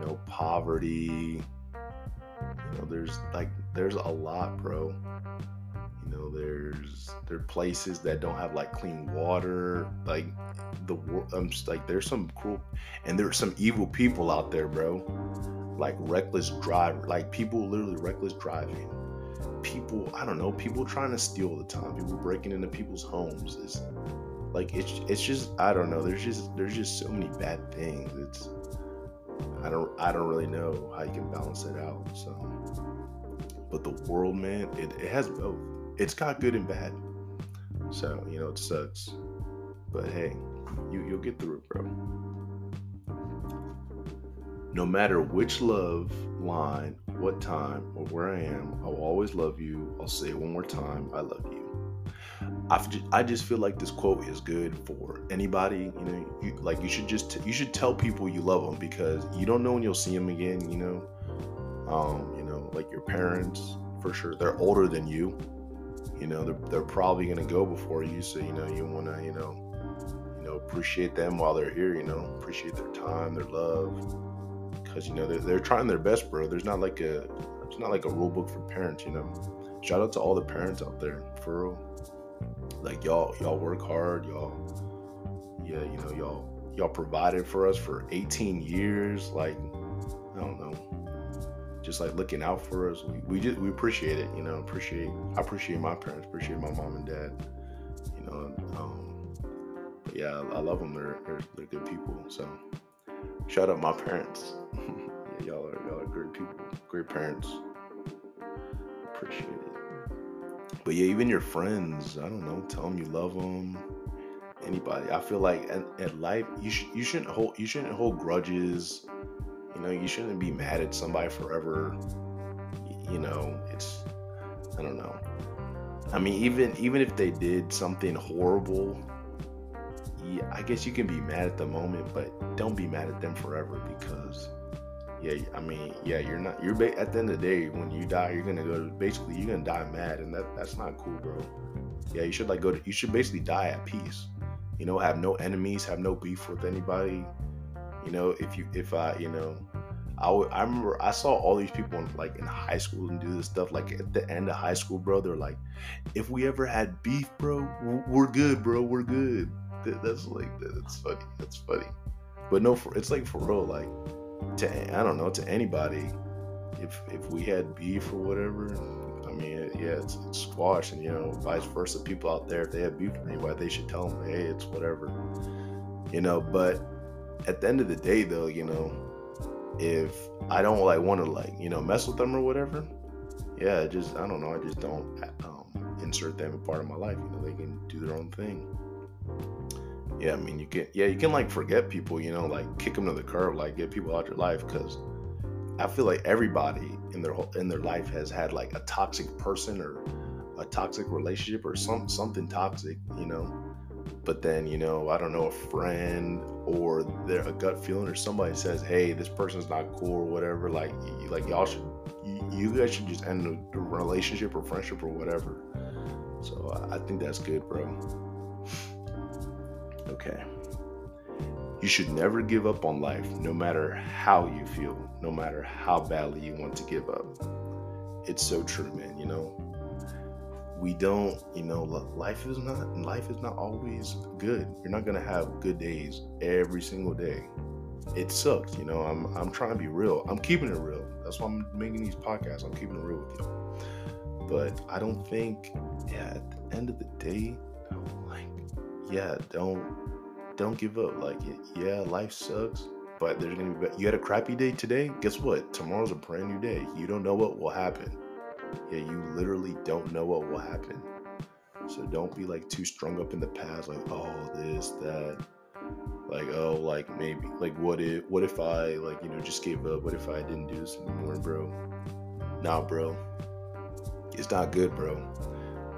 S1: You know, poverty. You know, there's like there's a lot, bro you know there's there are places that don't have like clean water like the i'm um, just like there's some cruel and there's some evil people out there bro like reckless drive like people literally reckless driving people i don't know people trying to steal the time people breaking into people's homes is like it's it's just i don't know there's just there's just so many bad things it's i don't i don't really know how you can balance it out so but the world man it, it has both it's got good and bad. So, you know, it sucks. But hey, you, you'll get through it, bro. No matter which love line, what time, or where I am, I will always love you. I'll say it one more time I love you. I just, I just feel like this quote is good for anybody. You know, you, like you should just you should tell people you love them because you don't know when you'll see them again. You know, um, you know, like your parents for sure. They're older than you, you know they're, they're probably to go before you so you know you want to you know you know appreciate them while they're here you know appreciate their time their love because you know they're, they're trying their best bro there's not like a it's not like a rule book for parents you know shout out to all the parents out there for real like y'all y'all work hard y'all yeah you know y'all y'all provided for us for 18 years like i don't know just like looking out for us. We, we just we appreciate it, you know. Appreciate I appreciate my parents, appreciate my mom and dad, you know. Um, yeah, I, love them. They're, they're they're good people. So shout out my parents. [laughs] y'all are y'all are great people, great parents. Appreciate it. But yeah, even your friends, I don't know, tell them you love them. Anybody, I feel like at, at life you sh- you shouldn't hold you shouldn't hold grudges you know, you shouldn't be mad at somebody forever. You know, it's I don't know. I mean, even even if they did something horrible, yeah, I guess you can be mad at the moment, but don't be mad at them forever because yeah, I mean, yeah, you're not you're ba- at the end of the day when you die, you're gonna go basically you're gonna die mad, and that that's not cool, bro. Yeah, you should like go to you should basically die at peace. You know, have no enemies, have no beef with anybody. You know, if you if I you know, I, w- I remember I saw all these people in, like in high school and do this stuff. Like at the end of high school, bro, they're like, if we ever had beef, bro, we're good, bro, we're good. That's like that that's funny. That's funny. But no, for it's like for real. Like to I don't know to anybody, if if we had beef or whatever, I mean, yeah, it's, it's squash, and you know, vice versa. People out there, if they have beef with anybody, they should tell them, hey, it's whatever, you know. But at the end of the day, though, you know, if I don't like want to like you know mess with them or whatever, yeah, just I don't know, I just don't um, insert them a part of my life. You know, they can do their own thing. Yeah, I mean, you can, yeah, you can like forget people, you know, like kick them to the curb, like get people out your life, because I feel like everybody in their whole, in their life has had like a toxic person or a toxic relationship or some something toxic, you know. But then, you know, I don't know, a friend or their a gut feeling or somebody says, "Hey, this person's not cool" or whatever. Like, you, like y'all should, you, you guys should just end the relationship or friendship or whatever. So I think that's good, bro. Okay. You should never give up on life, no matter how you feel, no matter how badly you want to give up. It's so true, man. You know, we don't, you know, life is not life is not always good. You're not gonna have good days every single day. It sucks, you know. I'm I'm trying to be real. I'm keeping it real. That's why I'm making these podcasts. I'm keeping it real with y'all. But I don't think, yeah, at the end of the day, like, yeah, don't don't give up. Like, yeah, life sucks, but there's gonna be. You had a crappy day today. Guess what? Tomorrow's a brand new day. You don't know what will happen. Yeah, you literally don't know what will happen. So don't be like too strung up in the past. Like, oh, this, that. Like, oh, like maybe, like, what if, what if I, like, you know, just gave up? What if I didn't do this anymore, bro? Nah, bro. It's not good, bro.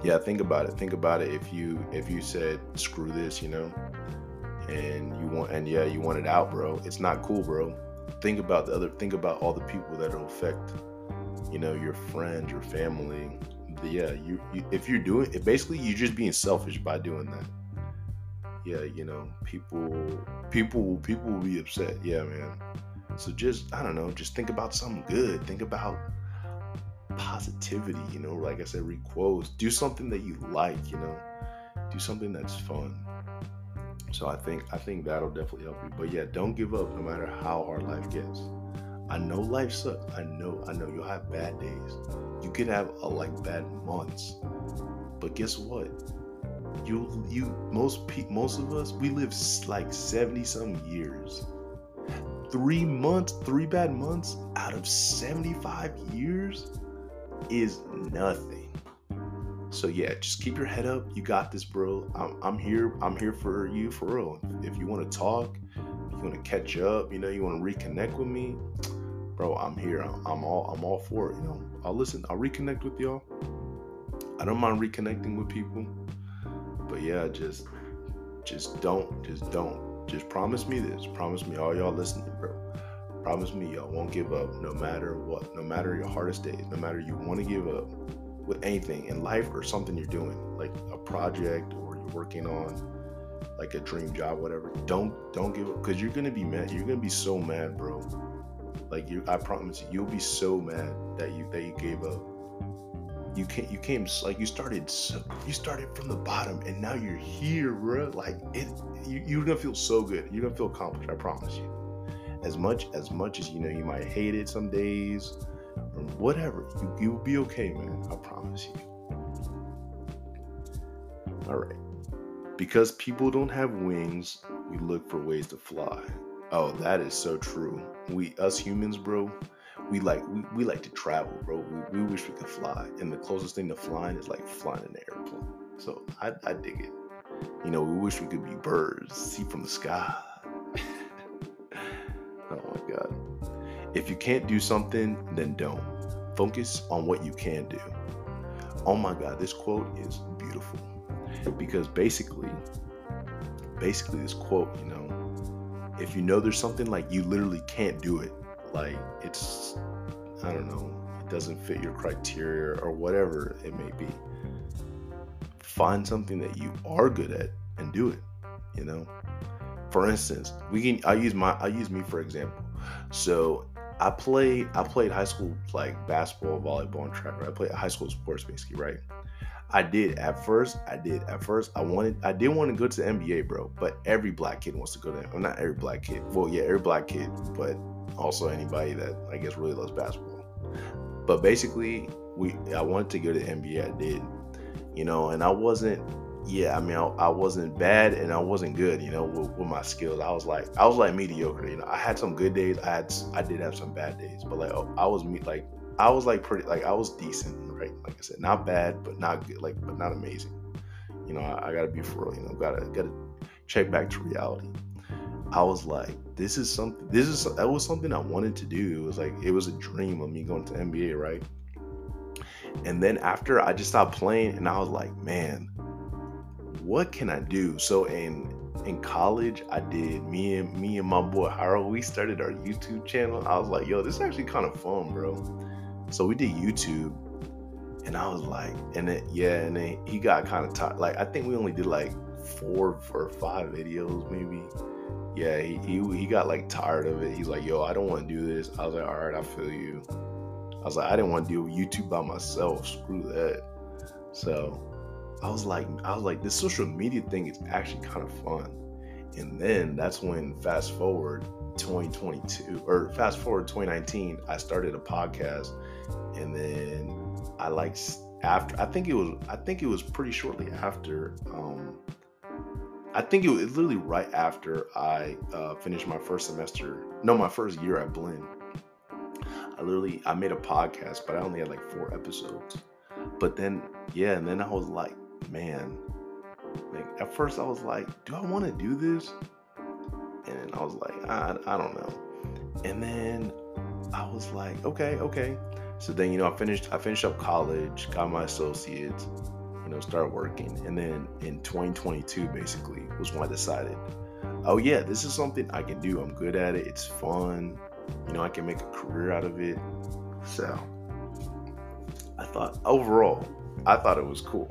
S1: Yeah, think about it. Think about it. If you, if you said screw this, you know, and you want and yeah you want it out bro. It's not cool bro. Think about the other think about all the people that will affect you know your friends your family. Yeah you, you if you're doing it basically you're just being selfish by doing that. Yeah you know people people people will be upset. Yeah man. So just i don't know just think about something good. Think about positivity you know like i said read quotes do something that you like you know do something that's fun so I think I think that'll definitely help you. But yeah, don't give up no matter how hard life gets. I know life sucks. I know, I know you'll have bad days. You could have a, like bad months. But guess what? You you most pe- most of us we live like 70 some years. 3 months, 3 bad months out of 75 years is nothing. So yeah, just keep your head up. You got this, bro. I'm, I'm here. I'm here for you for real. If you want to talk, if you want to catch up, you know, you want to reconnect with me, bro. I'm here. I'm, I'm all. I'm all for it. You know, I'll listen. I'll reconnect with y'all. I don't mind reconnecting with people, but yeah, just, just don't, just don't. Just promise me this. Promise me, all y'all listening, bro. Promise me, y'all won't give up no matter what. No matter your hardest days. No matter you want to give up with anything in life or something you're doing, like a project or you're working on like a dream job, whatever. Don't don't give up because you're gonna be mad. You're gonna be so mad, bro. Like you, I promise you, you'll be so mad that you that you gave up. You can't. You came like you started. You started from the bottom, and now you're here, bro. Like it. You, you're gonna feel so good. You're gonna feel accomplished. I promise you. As much as much as you know, you might hate it some days or whatever. You, you'll be okay, man. I promise you. All right. Because people don't have wings, we look for ways to fly. Oh, that is so true. We, us humans, bro, we like we, we like to travel, bro. We, we wish we could fly, and the closest thing to flying is like flying in an airplane. So I, I dig it. You know, we wish we could be birds, see from the sky. My god. If you can't do something, then don't. Focus on what you can do. Oh my God, this quote is beautiful because basically, basically, this quote, you know, if you know there's something like you literally can't do it, like it's, I don't know, it doesn't fit your criteria or whatever it may be, find something that you are good at and do it, you know. For instance, we can I use my I use me for example. So I played I played high school like basketball, volleyball, and track. Right? I played high school sports basically, right? I did at first. I did at first. I wanted. I did want to go to the NBA, bro. But every black kid wants to go there. Well, not every black kid. Well, yeah, every black kid, but also anybody that I guess really loves basketball. But basically, we I wanted to go to the NBA. I did, you know, and I wasn't yeah, I mean, I, I, wasn't bad and I wasn't good, you know, with, with, my skills. I was like, I was like mediocre, you know. I had some good days. I had, I did have some bad days, but like, oh, I was me like, I was like pretty like I was decent, right? Like I said, not bad, but not good, like but not amazing. You know, I, I gotta be for real. You know, gotta gotta check back to reality. I was like, this is something. This is that was something I wanted to do. It was like it was a dream of me going to NBA, right? And then after I just stopped playing, and I was like, man, what can I do? So in in college, I did me and me and my boy Harold. We started our YouTube channel. I was like, yo, this is actually kind of fun, bro. So we did YouTube, and I was like, and then yeah, and then he got kind of tired. Like I think we only did like four or five videos, maybe. Yeah, he, he he got like tired of it. He's like, yo, I don't want to do this. I was like, all right, I feel you. I was like, I didn't want to do YouTube by myself. Screw that. So I was like, I was like, this social media thing is actually kind of fun. And then that's when fast forward 2022 or fast forward 2019, I started a podcast. And then I like after I think it was I think it was pretty shortly after um I think it was literally right after I uh, finished my first semester, no, my first year at Blinn. I literally I made a podcast, but I only had like four episodes. But then, yeah, and then I was like, man, like at first I was like, do I want to do this? And I was like, I, I don't know. And then I was like, okay, okay. So then you know I finished I finished up college, got my associates, you know, start working, and then in 2022 basically was when I decided, oh yeah, this is something I can do. I'm good at it. It's fun. You know, I can make a career out of it. So I thought overall, I thought it was cool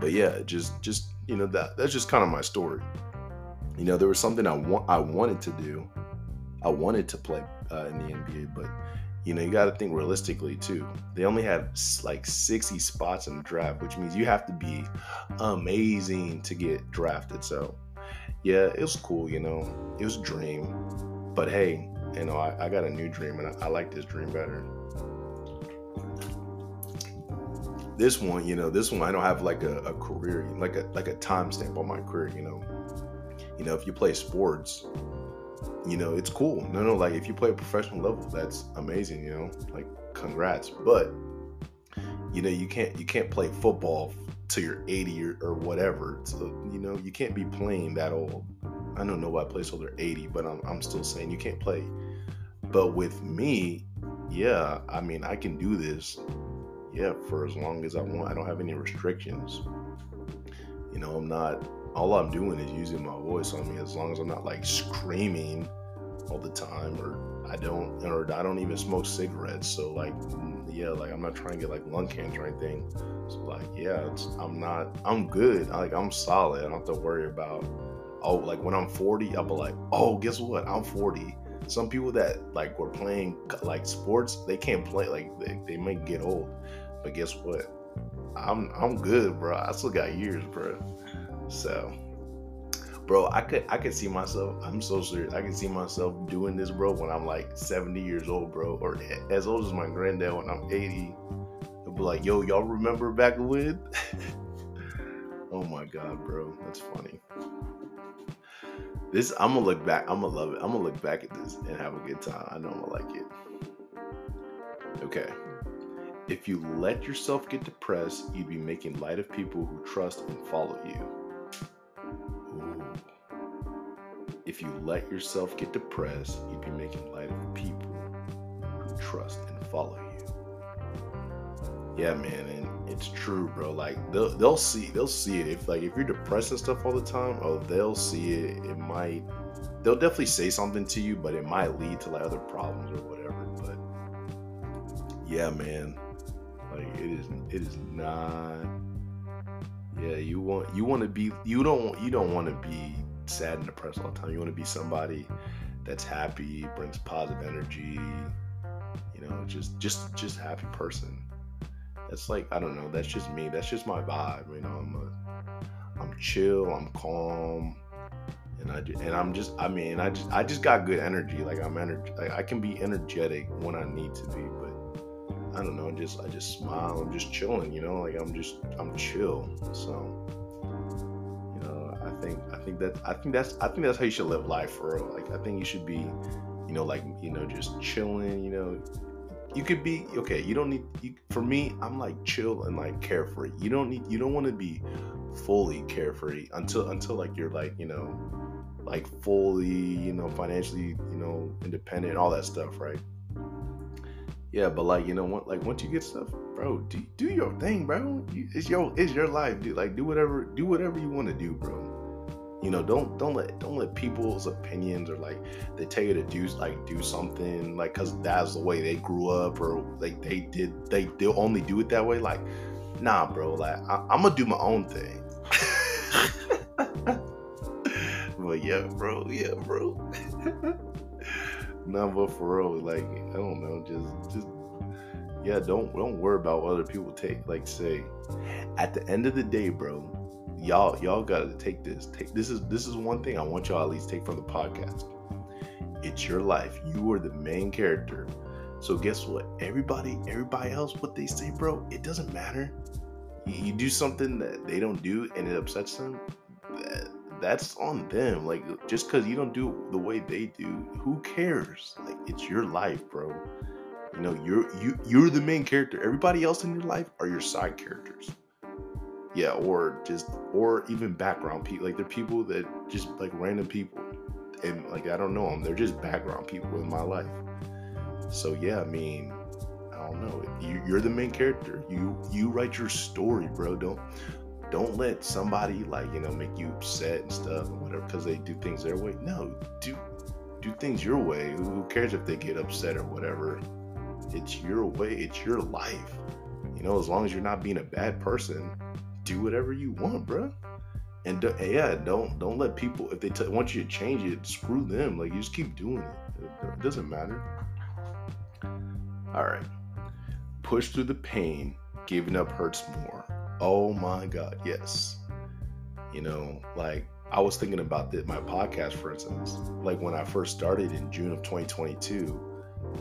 S1: but yeah, just just you know that that's just kind of my story. You know, there was something I want I wanted to do. I wanted to play uh, in the NBA, but you know, you got to think realistically too. They only have like 60 spots in the draft, which means you have to be amazing to get drafted. So, yeah, it was cool. You know, it was a dream, but hey, you know, I, I got a new dream, and I, I like this dream better this one, you know, this one I don't have like a, a career, like a like a timestamp on my career, you know. You know, if you play sports, you know, it's cool. No, no, like if you play a professional level, that's amazing, you know. Like congrats. But you know, you can't you can't play football till you're 80 or, or whatever. So, you know, you can't be playing that old. I don't know why plays till they're 80, but I'm I'm still saying you can't play. But with me, yeah, I mean, I can do this yeah, for as long as I want. I don't have any restrictions. You know, I'm not. All I'm doing is using my voice. I mean, as long as I'm not like screaming all the time, or I don't, or I don't even smoke cigarettes. So like, yeah, like I'm not trying to get like lung cancer or anything. So like, yeah, I'm not. I'm good. Like I'm solid. I don't have to worry about. Oh, like when I'm 40, I'll be like, oh, guess what? I'm 40 some people that like were playing like sports they can't play like they, they might get old but guess what? I'm I'm good, bro. I still got years, bro. So, bro, I could I could see myself. I'm so serious. I can see myself doing this, bro, when I'm like 70 years old, bro, or as old as my granddad when I'm 80. It'll be like, yo, y'all remember back when? [laughs] oh my god, bro, that's funny. This I'm gonna look back. I'm gonna love it. I'm gonna look back at this and have a good time. I know I'm gonna like it. Okay. If you let yourself get depressed, you'd be making light of people who trust and follow you. Ooh. If you let yourself get depressed, you'd be making light of people who trust and follow you. Yeah, man, and it's true, bro. Like they'll they'll see they'll see it. If like if you're depressed and stuff all the time, oh they'll see it. It might they'll definitely say something to you, but it might lead to like other problems or whatever. But yeah, man like it is it is not yeah, you want you want to be you don't you don't want to be sad and depressed all the time. You want to be somebody that's happy, brings positive energy, you know, just just just happy person. That's like I don't know, that's just me. That's just my vibe, you know. I'm a I'm chill, I'm calm, and I just, and I'm just I mean, I just I just got good energy. Like I'm energy like I can be energetic when I need to be, I don't know, just I just smile. I'm just chilling, you know, like I'm just I'm chill. So you know, I think I think that I think that's I think that's how you should live life for real. Like I think you should be, you know, like you know, just chilling. You know, you could be okay. You don't need. You, for me, I'm like chill and like carefree. You don't need. You don't want to be fully carefree until until like you're like you know, like fully you know financially you know independent, all that stuff, right? Yeah, but like you know what, like once you get stuff, bro, do, do your thing, bro. It's your it's your life, dude. Like do whatever do whatever you want to do, bro. You know, don't don't let don't let people's opinions or like they tell you to do like do something like because that's the way they grew up or like they did they they only do it that way. Like, nah, bro. Like I, I'm gonna do my own thing. [laughs] but yeah, bro. Yeah, bro. [laughs] nah, but for real, like I don't know, just just yeah, don't don't worry about what other people take like say. At the end of the day, bro, y'all y'all gotta take this. Take this is this is one thing I want y'all at least take from the podcast. It's your life. You are the main character. So guess what? Everybody, everybody else, what they say, bro, it doesn't matter. You, you do something that they don't do and it upsets them. That, that's on them. Like just because you don't do the way they do, who cares? Like it's your life, bro. You know, you're you you're the main character. Everybody else in your life are your side characters. Yeah, or just or even background people. Like they're people that just like random people, and like I don't know them. They're just background people in my life. So yeah, I mean, I don't know. You, you're the main character. You you write your story, bro. Don't don't let somebody like you know make you upset and stuff or whatever because they do things their way. No, do do things your way. Who cares if they get upset or whatever? It's your way. It's your life. You know, as long as you're not being a bad person, do whatever you want, bro. And do, yeah, don't don't let people if they t- want you to change it, screw them. Like you just keep doing it. It, it doesn't matter. All right, push through the pain. Giving up hurts more. Oh my God, yes. You know, like I was thinking about this, my podcast, for instance. Like when I first started in June of 2022,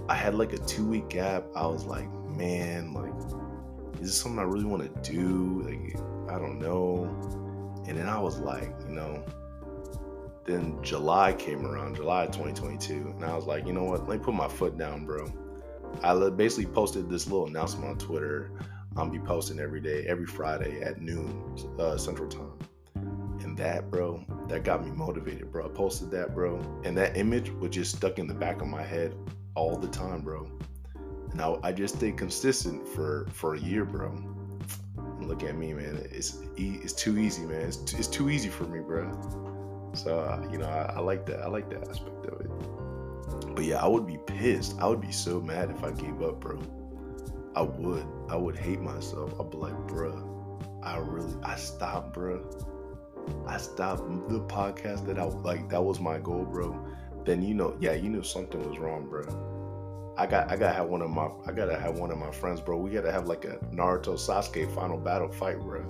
S1: I had like a two week gap. I was like, man, like, is this something I really want to do? Like, I don't know. And then I was like, you know, then July came around, July 2022, and I was like, you know what? Let me put my foot down, bro. I basically posted this little announcement on Twitter. I'll be posting every day, every Friday at noon uh, Central Time. And that, bro, that got me motivated, bro. I posted that, bro. And that image was just stuck in the back of my head all the time, bro. And I, I just stayed consistent for for a year, bro. Look at me, man. It's it's too easy, man. It's, it's too easy for me, bro. So uh, you know, I, I like that. I like that aspect of it. But yeah, I would be pissed. I would be so mad if I gave up, bro. I would. I would hate myself. I'd be like, bro, I really, I stopped, bro. I stopped the podcast that I like. That was my goal, bro. Then you know, yeah, you knew something was wrong, bro. I got, I gotta have one of my, I gotta have one of my friends, bro. We gotta have like a Naruto Sasuke final battle fight, bro.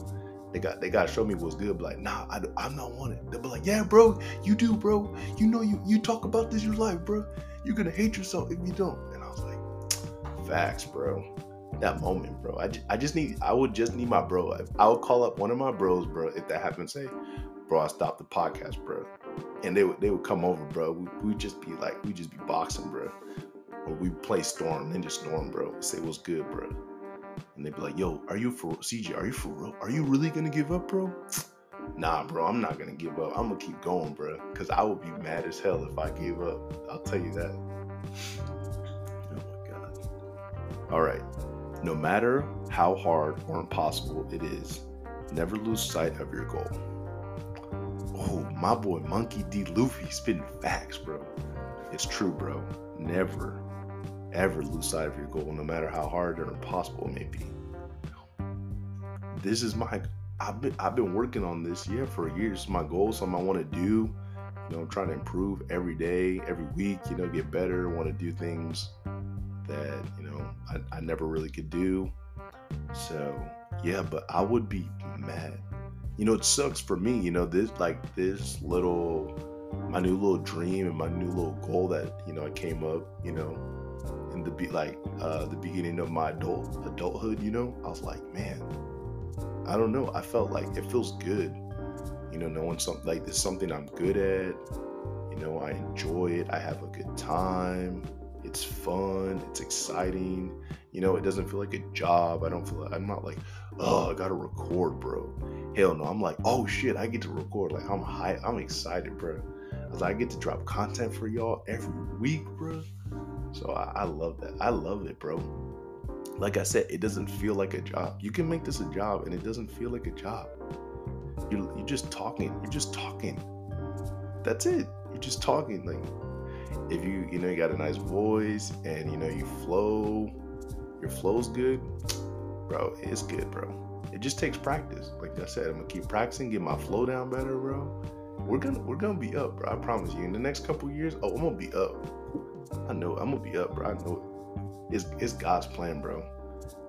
S1: They got, they gotta show me what's good. Like, nah, I, I'm not wanted. They'll be like, yeah, bro, you do, bro. You know, you, you talk about this your life, bro. You're gonna hate yourself if you don't. And I was like, facts, bro that moment, bro. I, I just need, I would just need my bro. I would call up one of my bros, bro, if that happened, say, bro, I stopped the podcast, bro. And they would, they would come over, bro. We, would just be like, we'd just be boxing, bro. Or we play Storm, Ninja Storm, bro. Say what's good, bro. And they'd be like, yo, are you for, CJ, are you for real? Are you really gonna give up, bro? [sniffs] Nah, bro, I'm not gonna give up. I'm gonna keep going, bro. Cause I would be mad as hell if I gave up. I'll tell you that. [laughs] Oh my god. All right. No matter how hard or impossible it is, never lose sight of your goal. Oh, my boy Monkey D. Luffy spitting facts, bro. It's true, bro. Never, ever lose sight of your goal, no matter how hard or impossible it may be. This is my I've been I've been working on this yeah for years. My goal, something I want to do. You know, I'm trying to improve every day, every week. You know, get better. Want to do things that you know I, I never really could do. So yeah, but I would be mad. You know, it sucks for me. You know, this like this little my new little dream and my new little goal that you know I came up. You know, in the be like uh, the beginning of my adult adulthood. You know, I was like, man, I don't know. I felt like it feels good. You know, knowing something like this, something I'm good at. You know, I enjoy it. I have a good time it's fun, it's exciting. You know, it doesn't feel like a job. I don't feel like I'm not like, oh, I gotta record, bro. Hell no, I'm like, oh shit, I get to record. Like I'm high, I'm excited, bro. Cause I get to drop content for y'all every week, bro. So I, I love that. I love it, bro. Like I said, it doesn't feel like a job. You can make this a job, and it doesn't feel like a job. You're, you're just talking. You're just talking. That's it. You're just talking. Like if you you know you got a nice voice and you know you flow, your flow's good, bro. It's good, bro. It just takes practice. Like I said, I'm gonna keep practicing, get my flow down better, bro. We're gonna we're gonna be up, bro. I promise you. In the next couple years, oh, I'm gonna be up. I know I'm gonna be up, bro. I know it. It's it's God's plan, bro.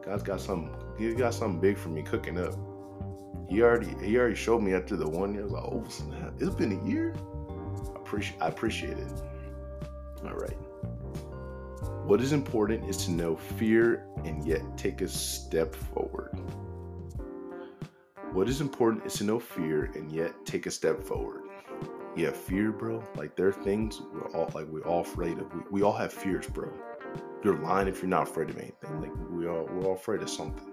S1: God's got something. He got something big for me cooking up. He already he already showed me after the one year. Like, oh snap! It's been a year. I appreciate I appreciate it. Right. What is important is to know fear and yet take a step forward. What is important is to know fear and yet take a step forward. Yeah, fear, bro. Like there are things we're all like we're all afraid of. We, we all have fears, bro. You're lying if you're not afraid of anything. Like we all we're all afraid of something.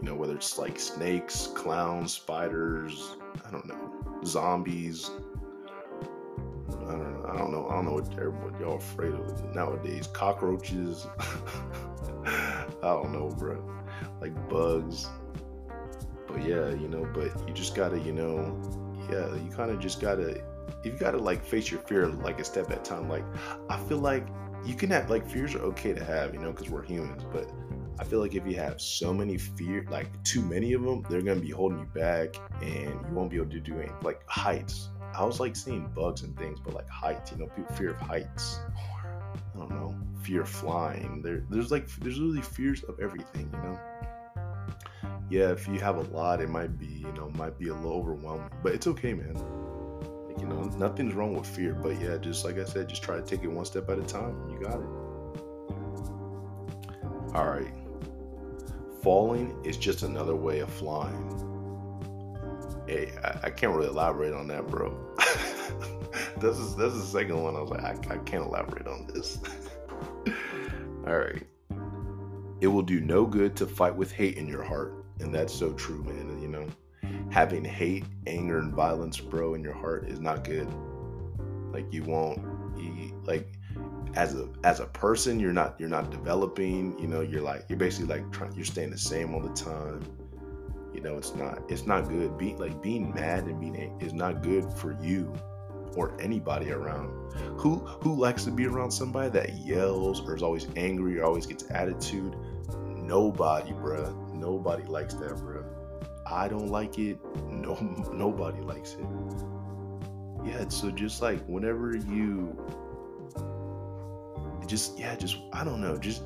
S1: You know, whether it's like snakes, clowns, spiders, I don't know, zombies, I don't know. I don't know. What everybody y'all afraid of nowadays. Cockroaches. [laughs] I don't know, bro. Like bugs. But yeah, you know. But you just gotta, you know. Yeah, you kind of just gotta. You gotta like face your fear like a step at a time. Like I feel like you can have like fears are okay to have, you know, because we're humans. But I feel like if you have so many fear, like too many of them, they're gonna be holding you back, and you won't be able to do anything. Like heights, I was like seeing bugs and things, but like heights, you know, people fear of heights, I don't know, fear of flying. There, there's like there's really fears of everything, you know. Yeah, if you have a lot, it might be, you know, might be a little overwhelming, but it's okay, man. Like, you know, nothing's wrong with fear, but yeah, just like I said, just try to take it one step at a time. You got it. All right. Falling is just another way of flying. Hey, I, I can't really elaborate on that, bro. [laughs] this is this is the second one. I was like, I, I can't elaborate on this. [laughs] All right. It will do no good to fight with hate in your heart, and that's so true, man. You know, having hate, anger, and violence, bro, in your heart is not good. Like you won't, you, like as a as a person, you're not you're not developing. You know, you're like you're basically like trying you're staying the same all the time you know it's not it's not good. Being like being mad and being is not good for you or anybody around. Who who likes to be around somebody that yells or is always angry or always gets attitude? Nobody bruh. Nobody likes that bruh. I don't like it. No [laughs] nobody likes it. Yeah so just like whenever you just yeah just i don't know. Just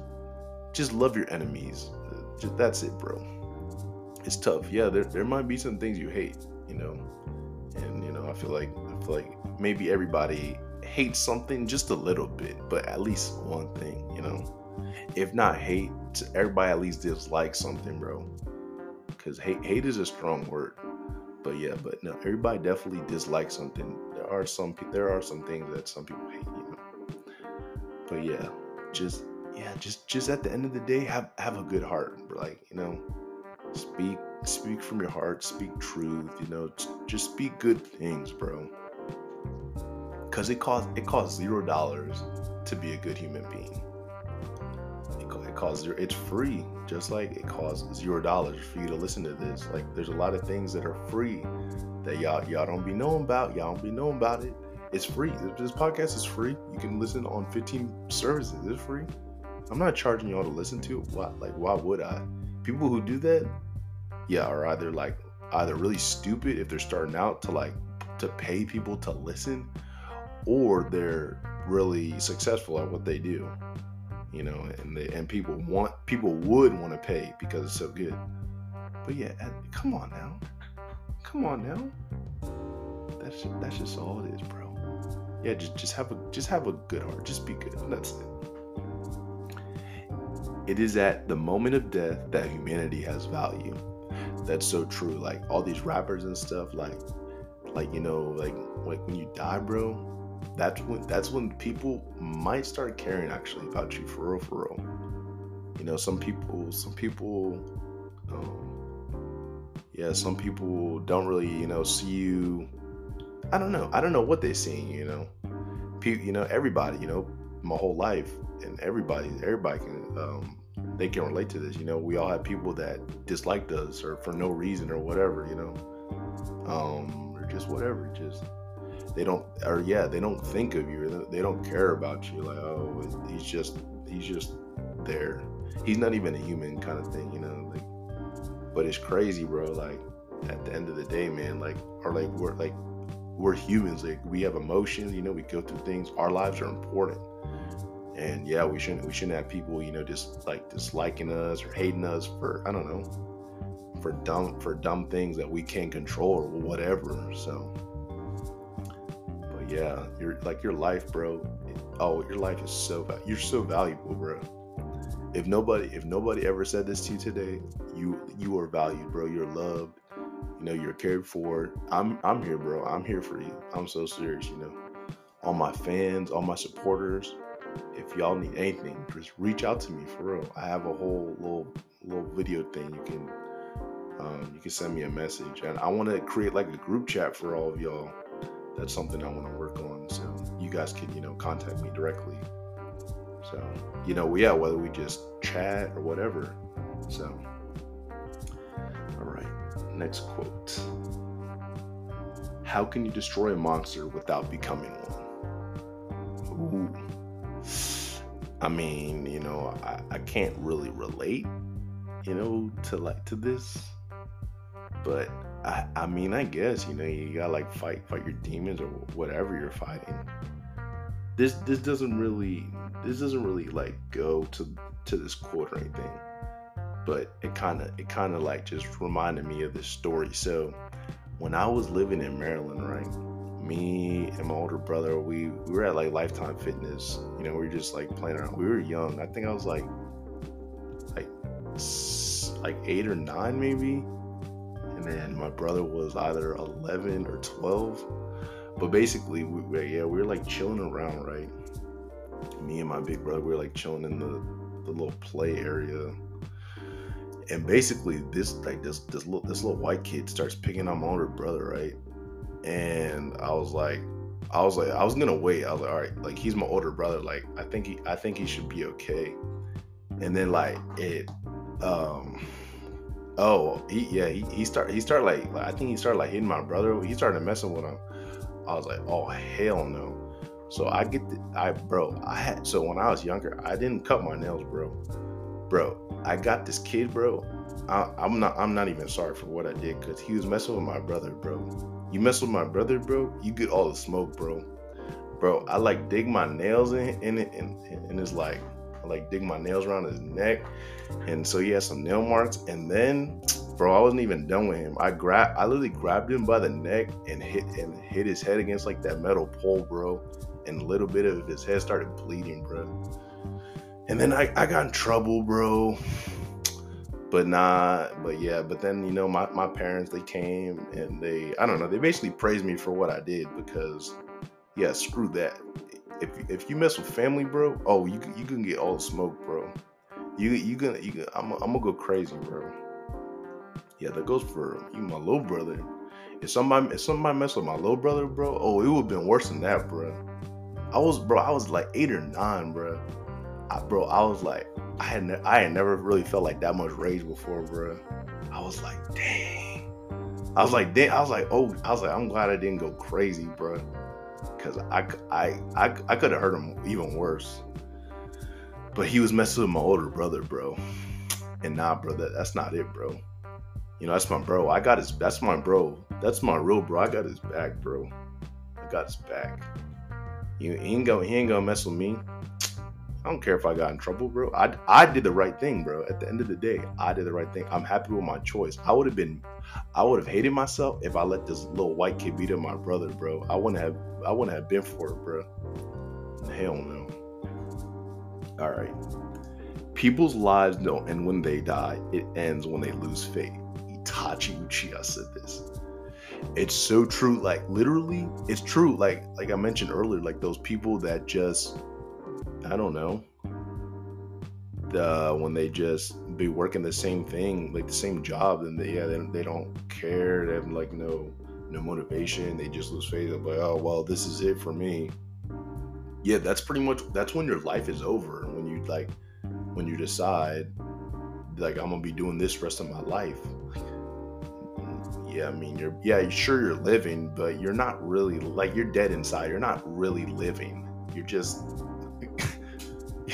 S1: just love your enemies. Just, that's it bro it's tough. Yeah, there, there might be some things you hate, you know, and you know I feel like I feel like maybe everybody hates something just a little bit, but at least one thing, you know. If not hate, everybody at least dislike something, bro. Because hate hate is a strong word, but yeah, but no, everybody definitely dislikes something. There are some there are some things that some people hate, you know. But yeah, just yeah, just just at the end of the day, have have a good heart, like you know Speak speak from your heart, speak truth, you know, just speak good things, bro. Cause it costs it costs zero dollars to be a good human being. It, it costs zero, it's free, just like it costs zero dollars for you to listen to this. Like there's a lot of things that are free that y'all y'all don't be knowing about. Y'all don't be knowing about it. It's free. This podcast is free. You can listen on 15 services. It's free. I'm not charging y'all to listen to it. Why? Like, why would I? People who do that, yeah, are either like either really stupid if they're starting out to like to pay people to listen, or they're really successful at what they do. You know, and they and people want people would want to pay because it's so good. But yeah, come on now, come on now. That's that's just all it is, bro. Yeah, just just have a just have a good heart. Just be good. That's it. It is at the moment of death that humanity has value. That's so true. Like all these rappers and stuff, like, like you know, like like when you die, bro, that's when that's when people might start caring actually about you for real, for real. You know, some people, some people, um, yeah, some people don't really, you know, see you. I don't know. I don't know what they're seeing. You know, people, you know, everybody, you know, my whole life, and everybody, everybody can, um, they can relate to this. You know, we all have people that disliked us or for no reason or whatever. You know, um, or just whatever, just they don't or yeah they don't think of you they don't care about you like oh he's just he's just there. He's not even a human kind of thing you know? Like but it's crazy bro like at the end of the day man like or like we're like we're humans like we have emotions you know? We go through things. Our lives are important and yeah we shouldn't we shouldn't have people you know just like disliking us or hating us for i don't know for dumb for dumb things that we can't control or whatever so but yeah, your like your life, bro. Oh, your life is so you're so valuable, bro. If nobody if nobody ever said this to you today, you you are valued, bro. You're loved. You know, you're cared for. I'm I'm here, bro. I'm here for you. I'm so serious, you know. All my fans, all my supporters, if y'all need anything, just reach out to me for real. I have a whole little little video thing you can um, you can send me a message, and I want to create like a group chat for all of y'all that's something I want to work on. So you guys can, you know, contact me directly. So, you know, yeah, whether we just chat or whatever. So, all right, next quote. How can you destroy a monster without becoming one? Ooh. I mean, you know, I, I can't really relate, you know, to like to this, but I, I mean, I guess you know you gotta like fight fight your demons or whatever you're fighting. This this doesn't really this doesn't really like go to to this quote or anything, but it kind of it kind of like just reminded me of this story. So when I was living in Maryland, right, me and my older brother, we we were at like Lifetime Fitness. You know, we were just like playing around. We were young. I think I was like like like eight or nine maybe and then my brother was either 11 or 12 but basically we, yeah we were like chilling around right me and my big brother we were like chilling in the, the little play area and basically this like this this little this little white kid starts picking on my older brother right and i was like i was like i was gonna wait i was like all right like he's my older brother like i think he i think he should be okay and then like it um Oh, he yeah, he, he started he started like, like I think he started like hitting my brother. He started messing with him. I was like, oh hell no. So I get the I bro, I had so when I was younger, I didn't cut my nails, bro. Bro, I got this kid, bro. I, am not I'm not even sorry for what I did because he was messing with my brother, bro. You mess with my brother, bro, you get all the smoke, bro. Bro, I like dig my nails in in it and, and it's like I like dig my nails around his neck, and so he had some nail marks. And then, bro, I wasn't even done with him. I grabbed, I literally grabbed him by the neck and hit and hit his head against like that metal pole, bro. And a little bit of his head started bleeding, bro. And then I, I got in trouble, bro. But not but yeah, but then you know my, my parents they came and they I don't know, they basically praised me for what I did because yeah, screw that if if you mess with family, bro, oh, you you can get all the smoke, bro. You you gonna you gonna, I'm, I'm gonna go crazy, bro. Yeah, that goes for you, my little brother. If somebody if somebody mess with my little brother, bro, oh, it would have been worse than that, bro. I was, bro, I was like eight or nine, bro. I, bro, I was like, I had ne- I had never really felt like that much rage before, bro. I was like, dang. I was like, dang. I was like, oh, I was like, I'm glad I didn't go crazy, bro because I, I, I, I could have hurt him even worse. But he was messing with my older brother, bro. And nah, bro, that, that's not it, bro. You know, that's my bro. I got his. That's my bro. That's my real bro. I got his back, bro. I got his back. he ain't gonna, he ain't gonna mess with me. I don't care if I got in trouble, bro. I, I did the right thing, bro. At the end of the day, I did the right thing. I'm happy with my choice. I would have been, I would have hated myself if I let this little white kid beat up my brother, bro. I wouldn't have, I wouldn't have been for it, bro. Hell no. All right. People's lives don't end when they die. It ends when they lose faith. Itachi Uchiha said this. it's so true. Like literally, it's true. Like like I mentioned earlier, like those people that just I don't know. The, when they just be working the same thing, like the same job, and they, yeah, they, they don't care. They have like no no motivation. They just lose faith. They're like, oh well, this is it for me. Yeah, that's pretty much that's when your life is over. When you like when you decide like I'm gonna be doing this rest of my life. Yeah, I mean you're yeah, sure you're living, but you're not really like you're dead inside. You're not really living. You're just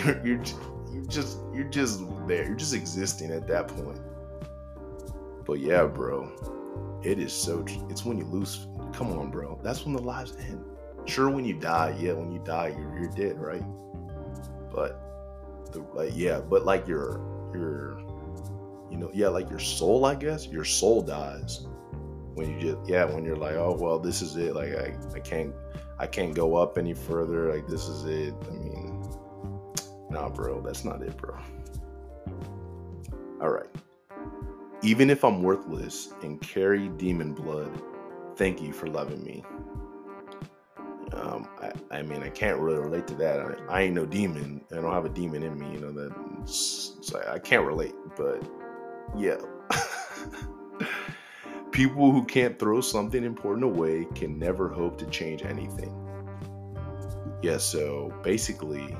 S1: you're you're you're just you're just there. You're just existing at that point. But yeah, bro, it is so. It's when you lose. Come on, bro. That's when the lives end. Sure, when you die, yeah, when you die, you're, you're dead, right? But the like, yeah, but like your your you know, yeah, like your soul, I guess, your soul dies when you just yeah, when you're like, oh well, this is it. Like I, I can't I can't go up any further. Like this is it. I mean, nah, bro, that's not it, bro. All right. Even if I'm worthless and carry demon blood, thank you for loving me. Um, I, I, mean, I can't really relate to that. I, I, ain't no demon. I don't have a demon in me. You know that. So I can't relate. But yeah, [laughs] people who can't throw something important away can never hope to change anything. Yeah. So basically,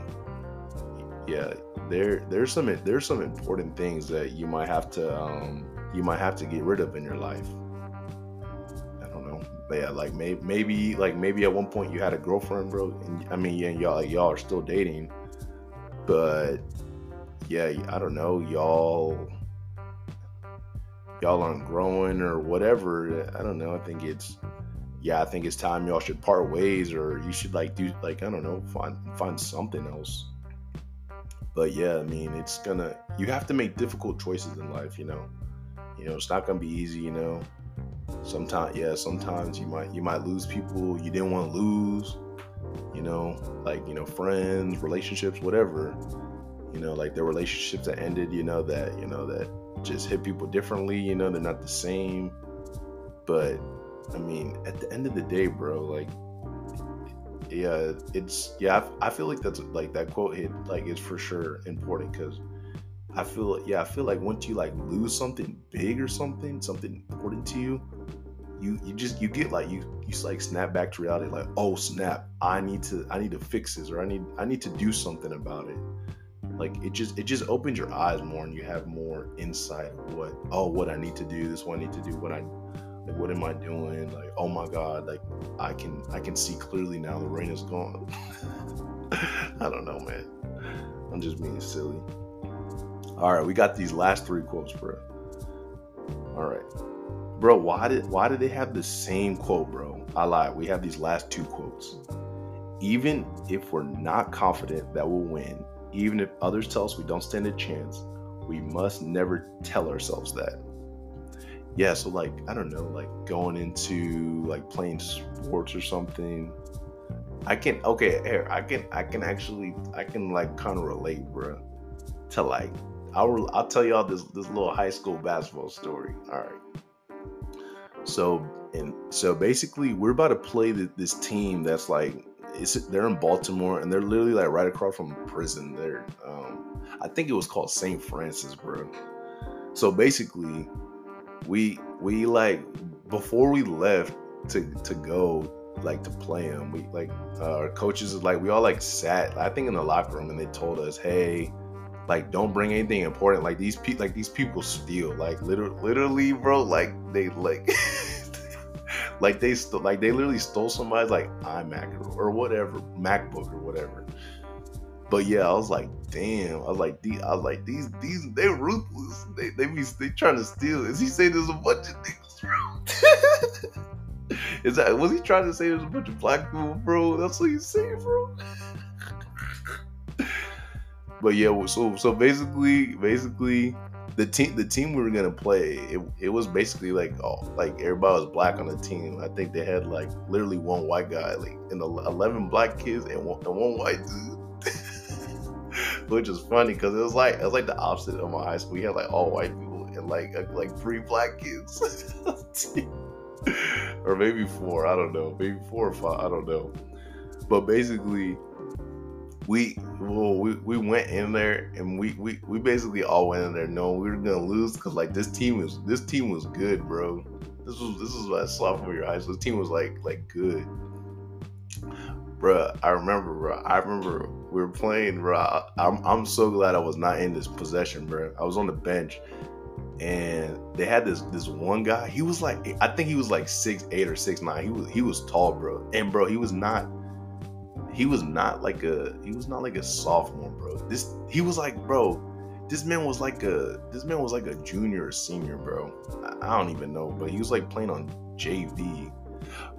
S1: yeah, there there's some there's some important things that you might have to um, you might have to get rid of in your life. I don't know. But yeah, like maybe maybe like maybe at one point you had a girlfriend, bro. And I mean, yeah, y'all y'all are still dating, but yeah, I don't know, y'all y'all aren't growing or whatever. I don't know. I think it's yeah, I think it's time y'all should part ways or you should like do like I don't know, find find something else. But yeah, I mean, it's gonna you have to make difficult choices in life, you know. You know, it's not gonna be easy, you know. Sometimes yeah, sometimes you might you might lose people you didn't want to lose, you know, like, you know, friends, relationships, whatever. You know, like the relationships that ended, you know, that, you know, that just hit people differently, you know, they're not the same. But I mean, at the end of the day, bro, like yeah, it's yeah. I, I, feel like that's like that quote hit like is for sure important because I feel yeah. I feel like once you like lose something big or something, something important to you, you you just you get like you you like snap back to reality. Like oh snap, I need to I need to fix this or I need I need to do something about it. Like it just it just opens your eyes more and you have more insight of what oh what I need to do. This what I need to do. What I like what am I doing? Like, oh my god, like I can I can see clearly now the rain is gone. [laughs] I don't know, man. I'm just being silly. All right, we got these last three quotes, bro. All right. Bro, why did why did they have the same quote, bro? I lied. We have these last two quotes. Even if we're not confident that we'll win, even if others tell us we don't stand a chance, we must never tell ourselves that yeah, so like I don't know, like going into like playing sports or something. I can okay, here I can I can actually I can like kind of relate, bro, to like I'll I'll tell y'all this this little high school basketball story. All right. So and so basically we're about to play the, this team that's like it's they're in Baltimore and they're literally like right across from prison. There, um, I think it was called St. Francis, bro. So basically, we we like before we left to to go like to play him we like uh, our coaches like we all like sat i think in the locker room and they told us hey like don't bring anything important. Like these people like these people steal. Like literally literally bro like they like [laughs] like they st- like they literally stole somebody's like imac or whatever macbook or whatever but yeah, I was like, damn. I was like, these, I was like, these, these, they ruthless. They, they be, they trying to steal. Is he saying there's a bunch of niggas, bro? [laughs] Is that was he trying to say there's a bunch of black people, bro? That's what he's saying, bro. [laughs] but yeah, so so basically, basically, the team the team we were gonna play, it, it was basically like oh, like everybody was black on the team. I think they had like literally one white guy, like and eleven black kids and one, and one white dude. [laughs] [laughs] which is funny because it was like it was like the opposite of my high school. We had like all white people and like like three black kids. [laughs] or maybe four. I don't know. Maybe four or five. I don't know. But basically, we well we, we went in there and we, we we basically all went in there knowing we were gonna lose because like this team was this team was good, bro. This was this was my sophomore year high school. This team was like like good. Bruh, I remember, bro. I remember we were playing, bro. I'm I'm so glad I was not in this possession, bro. I was on the bench and they had this this one guy. He was like I think he was like six eight or six nine. He was he was tall, bro. And bro, he was not he was not like a he was not like a sophomore, bro. This he was like, bro, this man was like a this man was like a junior or senior, bro. I, I don't even know, but he was like playing on JV.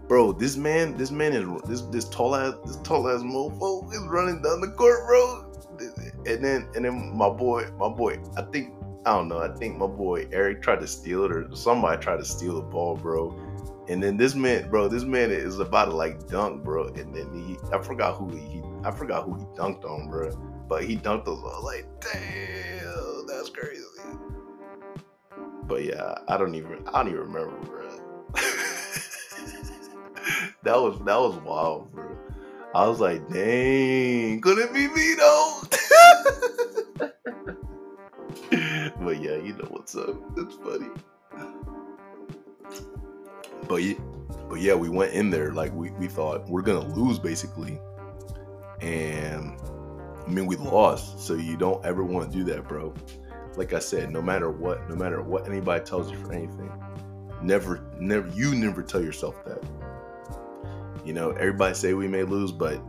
S1: Bro, this man, this man is this this tall ass this tall ass mofo is running down the court, bro. And then and then my boy, my boy, I think I don't know, I think my boy Eric tried to steal it or somebody tried to steal the ball, bro and then this man, bro, this man is about to like dunk, bro. And then he, I forgot who he, I forgot who he dunked on, bro. But he dunked us all like, damn, that's crazy. But yeah, I don't even, I don't even remember, bro. [laughs] that was that was wild, bro. I was like, dang, could it be me though? [laughs] but yeah, you know what's up. It's funny but yeah, but yeah, we went in there like we, we thought we're gonna lose basically, and I mean we lost. So you don't ever want to do that, bro. Like I said, no matter what, no matter what anybody tells you for anything, never, never, you never tell yourself that. You know, everybody say we may lose, but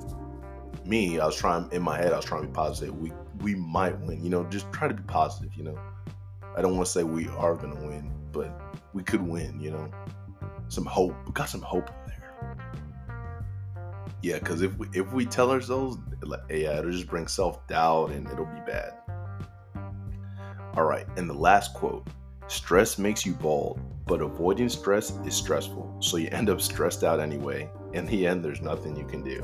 S1: me, I was trying in my head, I was trying to be positive. We we might win. You know, just try to be positive. You know, I don't want to say we are gonna win, but we could win. You know some hope. We got some hope in there. Yeah, because if we if we tell ourselves, yeah, it'll just bring self doubt and it'll be bad. All right, and the last quote: "Stress makes you bald, but avoiding stress is stressful, so you end up stressed out anyway. In the end, there's nothing you can do."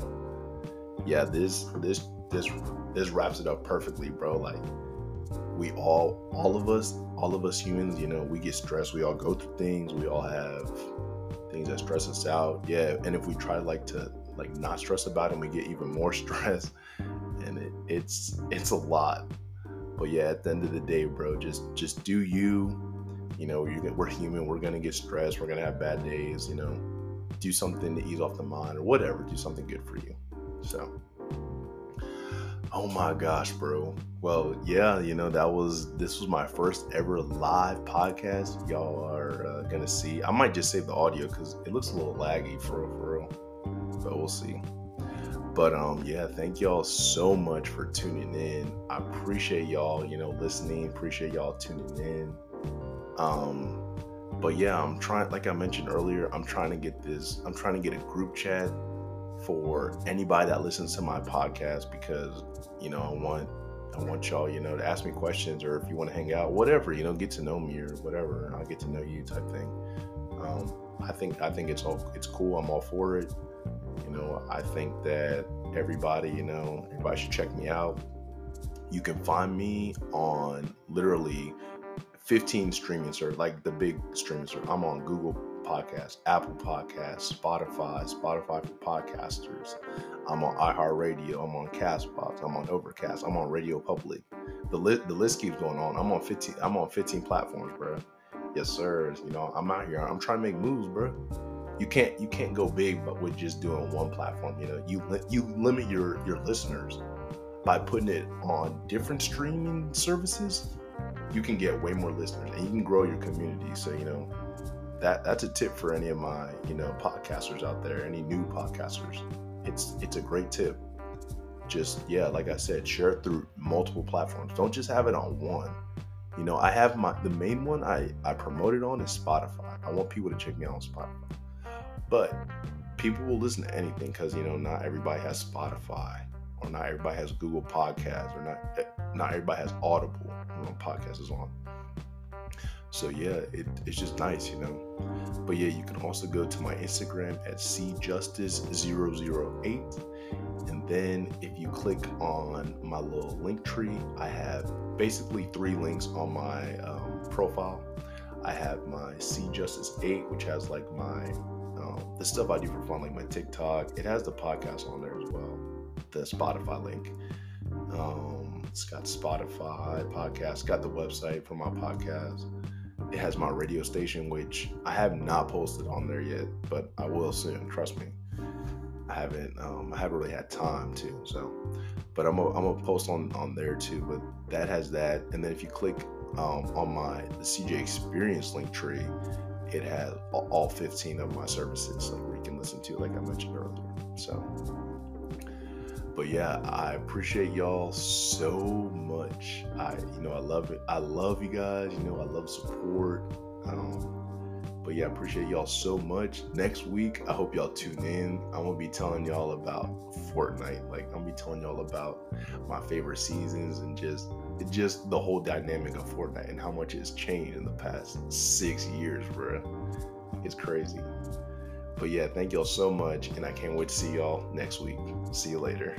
S1: Yeah, this this this this wraps it up perfectly, bro. Like we all all of us all of us humans you know we get stressed we all go through things we all have things that stress us out. Yeah, and if we try like to like not stress about it, we get even more [laughs] stress, and it, it's it's a lot. But yeah, at the end of the day, bro, just just do you. You know, you we're human. We're gonna get stressed. We're gonna have bad days. You know, do something to ease off the mind or whatever. Do something good for you. So. Oh my gosh, bro. Well, yeah, you know, that was this was my first ever live podcast. Y'all are uh, gonna see. I might just save the audio because it looks a little laggy for real, for real. But we'll see. But um, yeah, thank y'all so much for tuning in. I appreciate y'all, you know, listening. Appreciate y'all tuning in. Um, but yeah, I'm trying. Like I mentioned earlier, I'm trying to get this. I'm trying to get a group chat for anybody that listens to my podcast because you know I want I want y'all you know to ask me questions or if you want to hang out whatever you know get to know me or whatever I'll get to know you type thing. Um, I think I think it's all it's cool. I'm all for it. You know I think that everybody you know everybody should check me out. You can find me on literally 15 streaming services, like the big streaming services. I'm on Google Podcast, Apple Podcasts, Spotify, Spotify for podcasters. I'm on iHeartRadio. I'm on Castbox. I'm on Overcast. I'm on Radio Public. The list the list keeps going on. I'm on 15. I'm on 15 platforms, bro. Yes, sir. You know, I'm out here. I'm trying to make moves, bro. You can't you can't go big, but with just doing one platform. You know, you you limit your your listeners by putting it on different streaming services. You can get way more listeners, and you can grow your community. So you know, that that's a tip for any of my you know podcasters out there any new podcasters. It's it's a great tip. Just yeah like i said share it through multiple platforms. Don't just have it on one. You know i have my the main one i i promoted on is spotify. I want people to check me out on spotify. But people will listen to anything because you know not everybody has spotify not everybody has google podcasts or not not everybody has audible podcast is on so yeah, it, it's just nice, you know. But yeah, you can also go to my Instagram at cjustice008. And then if you click on my little link tree, I have basically three links on my um, profile. I have my C Justice 8, which has like my um, the stuff I do for fun, like my TikTok. It has the podcast on there as well, the Spotify link. Um, it's got Spotify podcast, got the website for my podcast. It has my radio station, which I have not posted on there yet, but I will soon. Trust me. I haven't um, I haven't really had time to. So, but I'm gonna, I'm gonna post on on there too. But that has that, and then if you click um, on my the CJ Experience link tree, it has all 15 of my services, like where you can listen to, like I mentioned earlier. So, but yeah, I appreciate y'all so much. I you know I love it. I love you guys. You know I love support. Um, but yeah, I appreciate y'all so much. Next week, I hope y'all tune in. I'm gonna be telling y'all about Fortnite. Like I'm gonna be telling y'all about my favorite seasons and just just the whole dynamic of Fortnite and how much it's changed in the past six years, bro. It's crazy. But yeah, thank y'all so much, and I can't wait to see y'all next week. See you later.